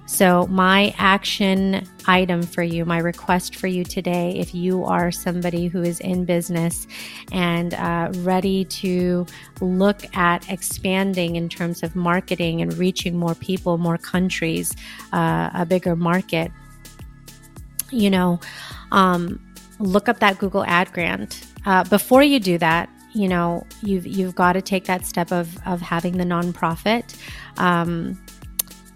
So, my action item for you, my request for you today, if you are somebody who is in business and uh, ready to look at expanding in terms of marketing and reaching more people, more countries, uh, a bigger market, you know, um, look up that Google Ad Grant. Uh, before you do that, you know, you've you've got to take that step of of having the nonprofit. Um,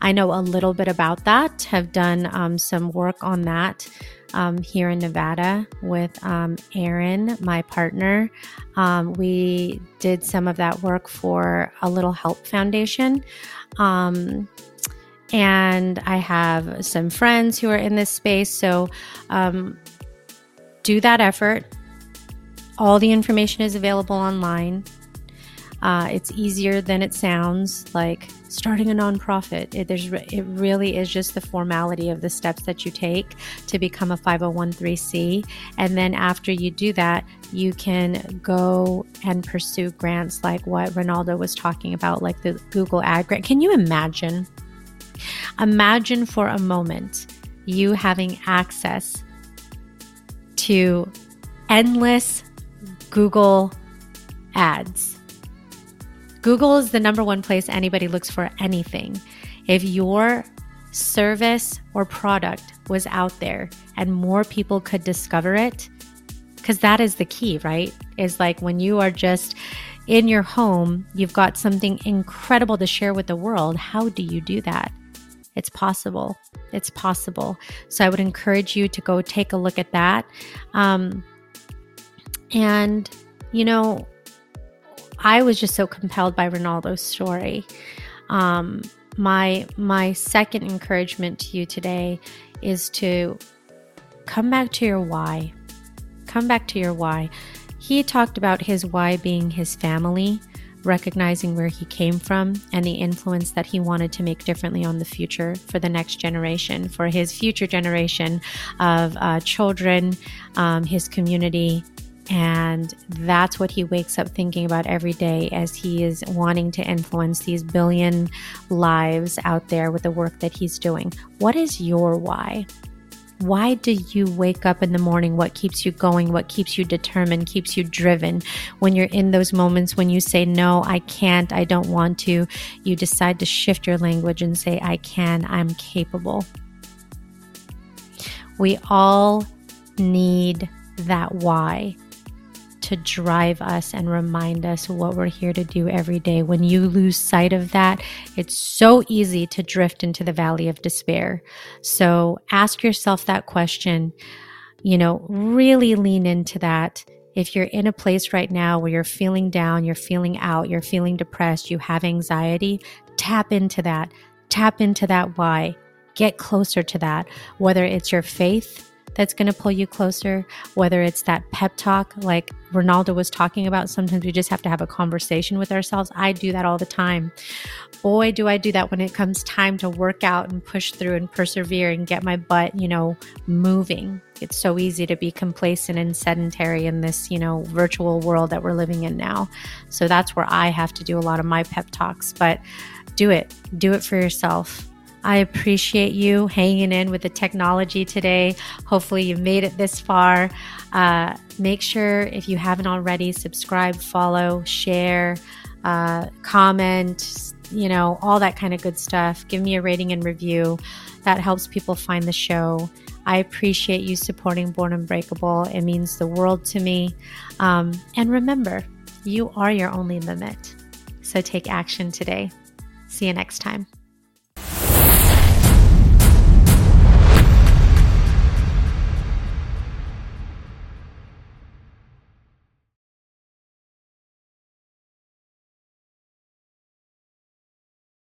I know a little bit about that, have done um, some work on that um, here in Nevada with um, Aaron, my partner. Um, we did some of that work for a Little Help Foundation. Um, and I have some friends who are in this space. So um, do that effort. All the information is available online. Uh, it's easier than it sounds. Like starting a nonprofit. It, there's it really is just the formality of the steps that you take to become a 501c, and then after you do that, you can go and pursue grants like what Ronaldo was talking about, like the Google Ad grant. Can you imagine? Imagine for a moment you having access to endless Google ads. Google is the number one place anybody looks for anything. If your service or product was out there and more people could discover it, because that is the key, right? Is like when you are just in your home, you've got something incredible to share with the world. How do you do that? It's possible. It's possible. So I would encourage you to go take a look at that. Um, and, you know, I was just so compelled by Ronaldo's story. Um, my my second encouragement to you today is to come back to your why. Come back to your why. He talked about his why being his family, recognizing where he came from and the influence that he wanted to make differently on the future for the next generation, for his future generation of uh, children, um, his community, and that's what he wakes up thinking about every day as he is wanting to influence these billion lives out there with the work that he's doing. What is your why? Why do you wake up in the morning? What keeps you going? What keeps you determined, keeps you driven? When you're in those moments when you say, No, I can't, I don't want to, you decide to shift your language and say, I can, I'm capable. We all need that why to drive us and remind us what we're here to do every day. When you lose sight of that, it's so easy to drift into the valley of despair. So ask yourself that question. You know, really lean into that. If you're in a place right now where you're feeling down, you're feeling out, you're feeling depressed, you have anxiety, tap into that. Tap into that why. Get closer to that, whether it's your faith that's going to pull you closer, whether it's that pep talk like Ronaldo was talking about. Sometimes we just have to have a conversation with ourselves. I do that all the time. Boy, do I do that when it comes time to work out and push through and persevere and get my butt, you know, moving. It's so easy to be complacent and sedentary in this, you know, virtual world that we're living in now. So that's where I have to do a lot of my pep talks, but do it. Do it for yourself I appreciate you hanging in with the technology today. Hopefully, you made it this far. Uh, make sure, if you haven't already, subscribe, follow, share, uh, comment, you know, all that kind of good stuff. Give me a rating and review. That helps people find the show. I appreciate you supporting Born Unbreakable. It means the world to me. Um, and remember, you are your only limit. So take action today. See you next time.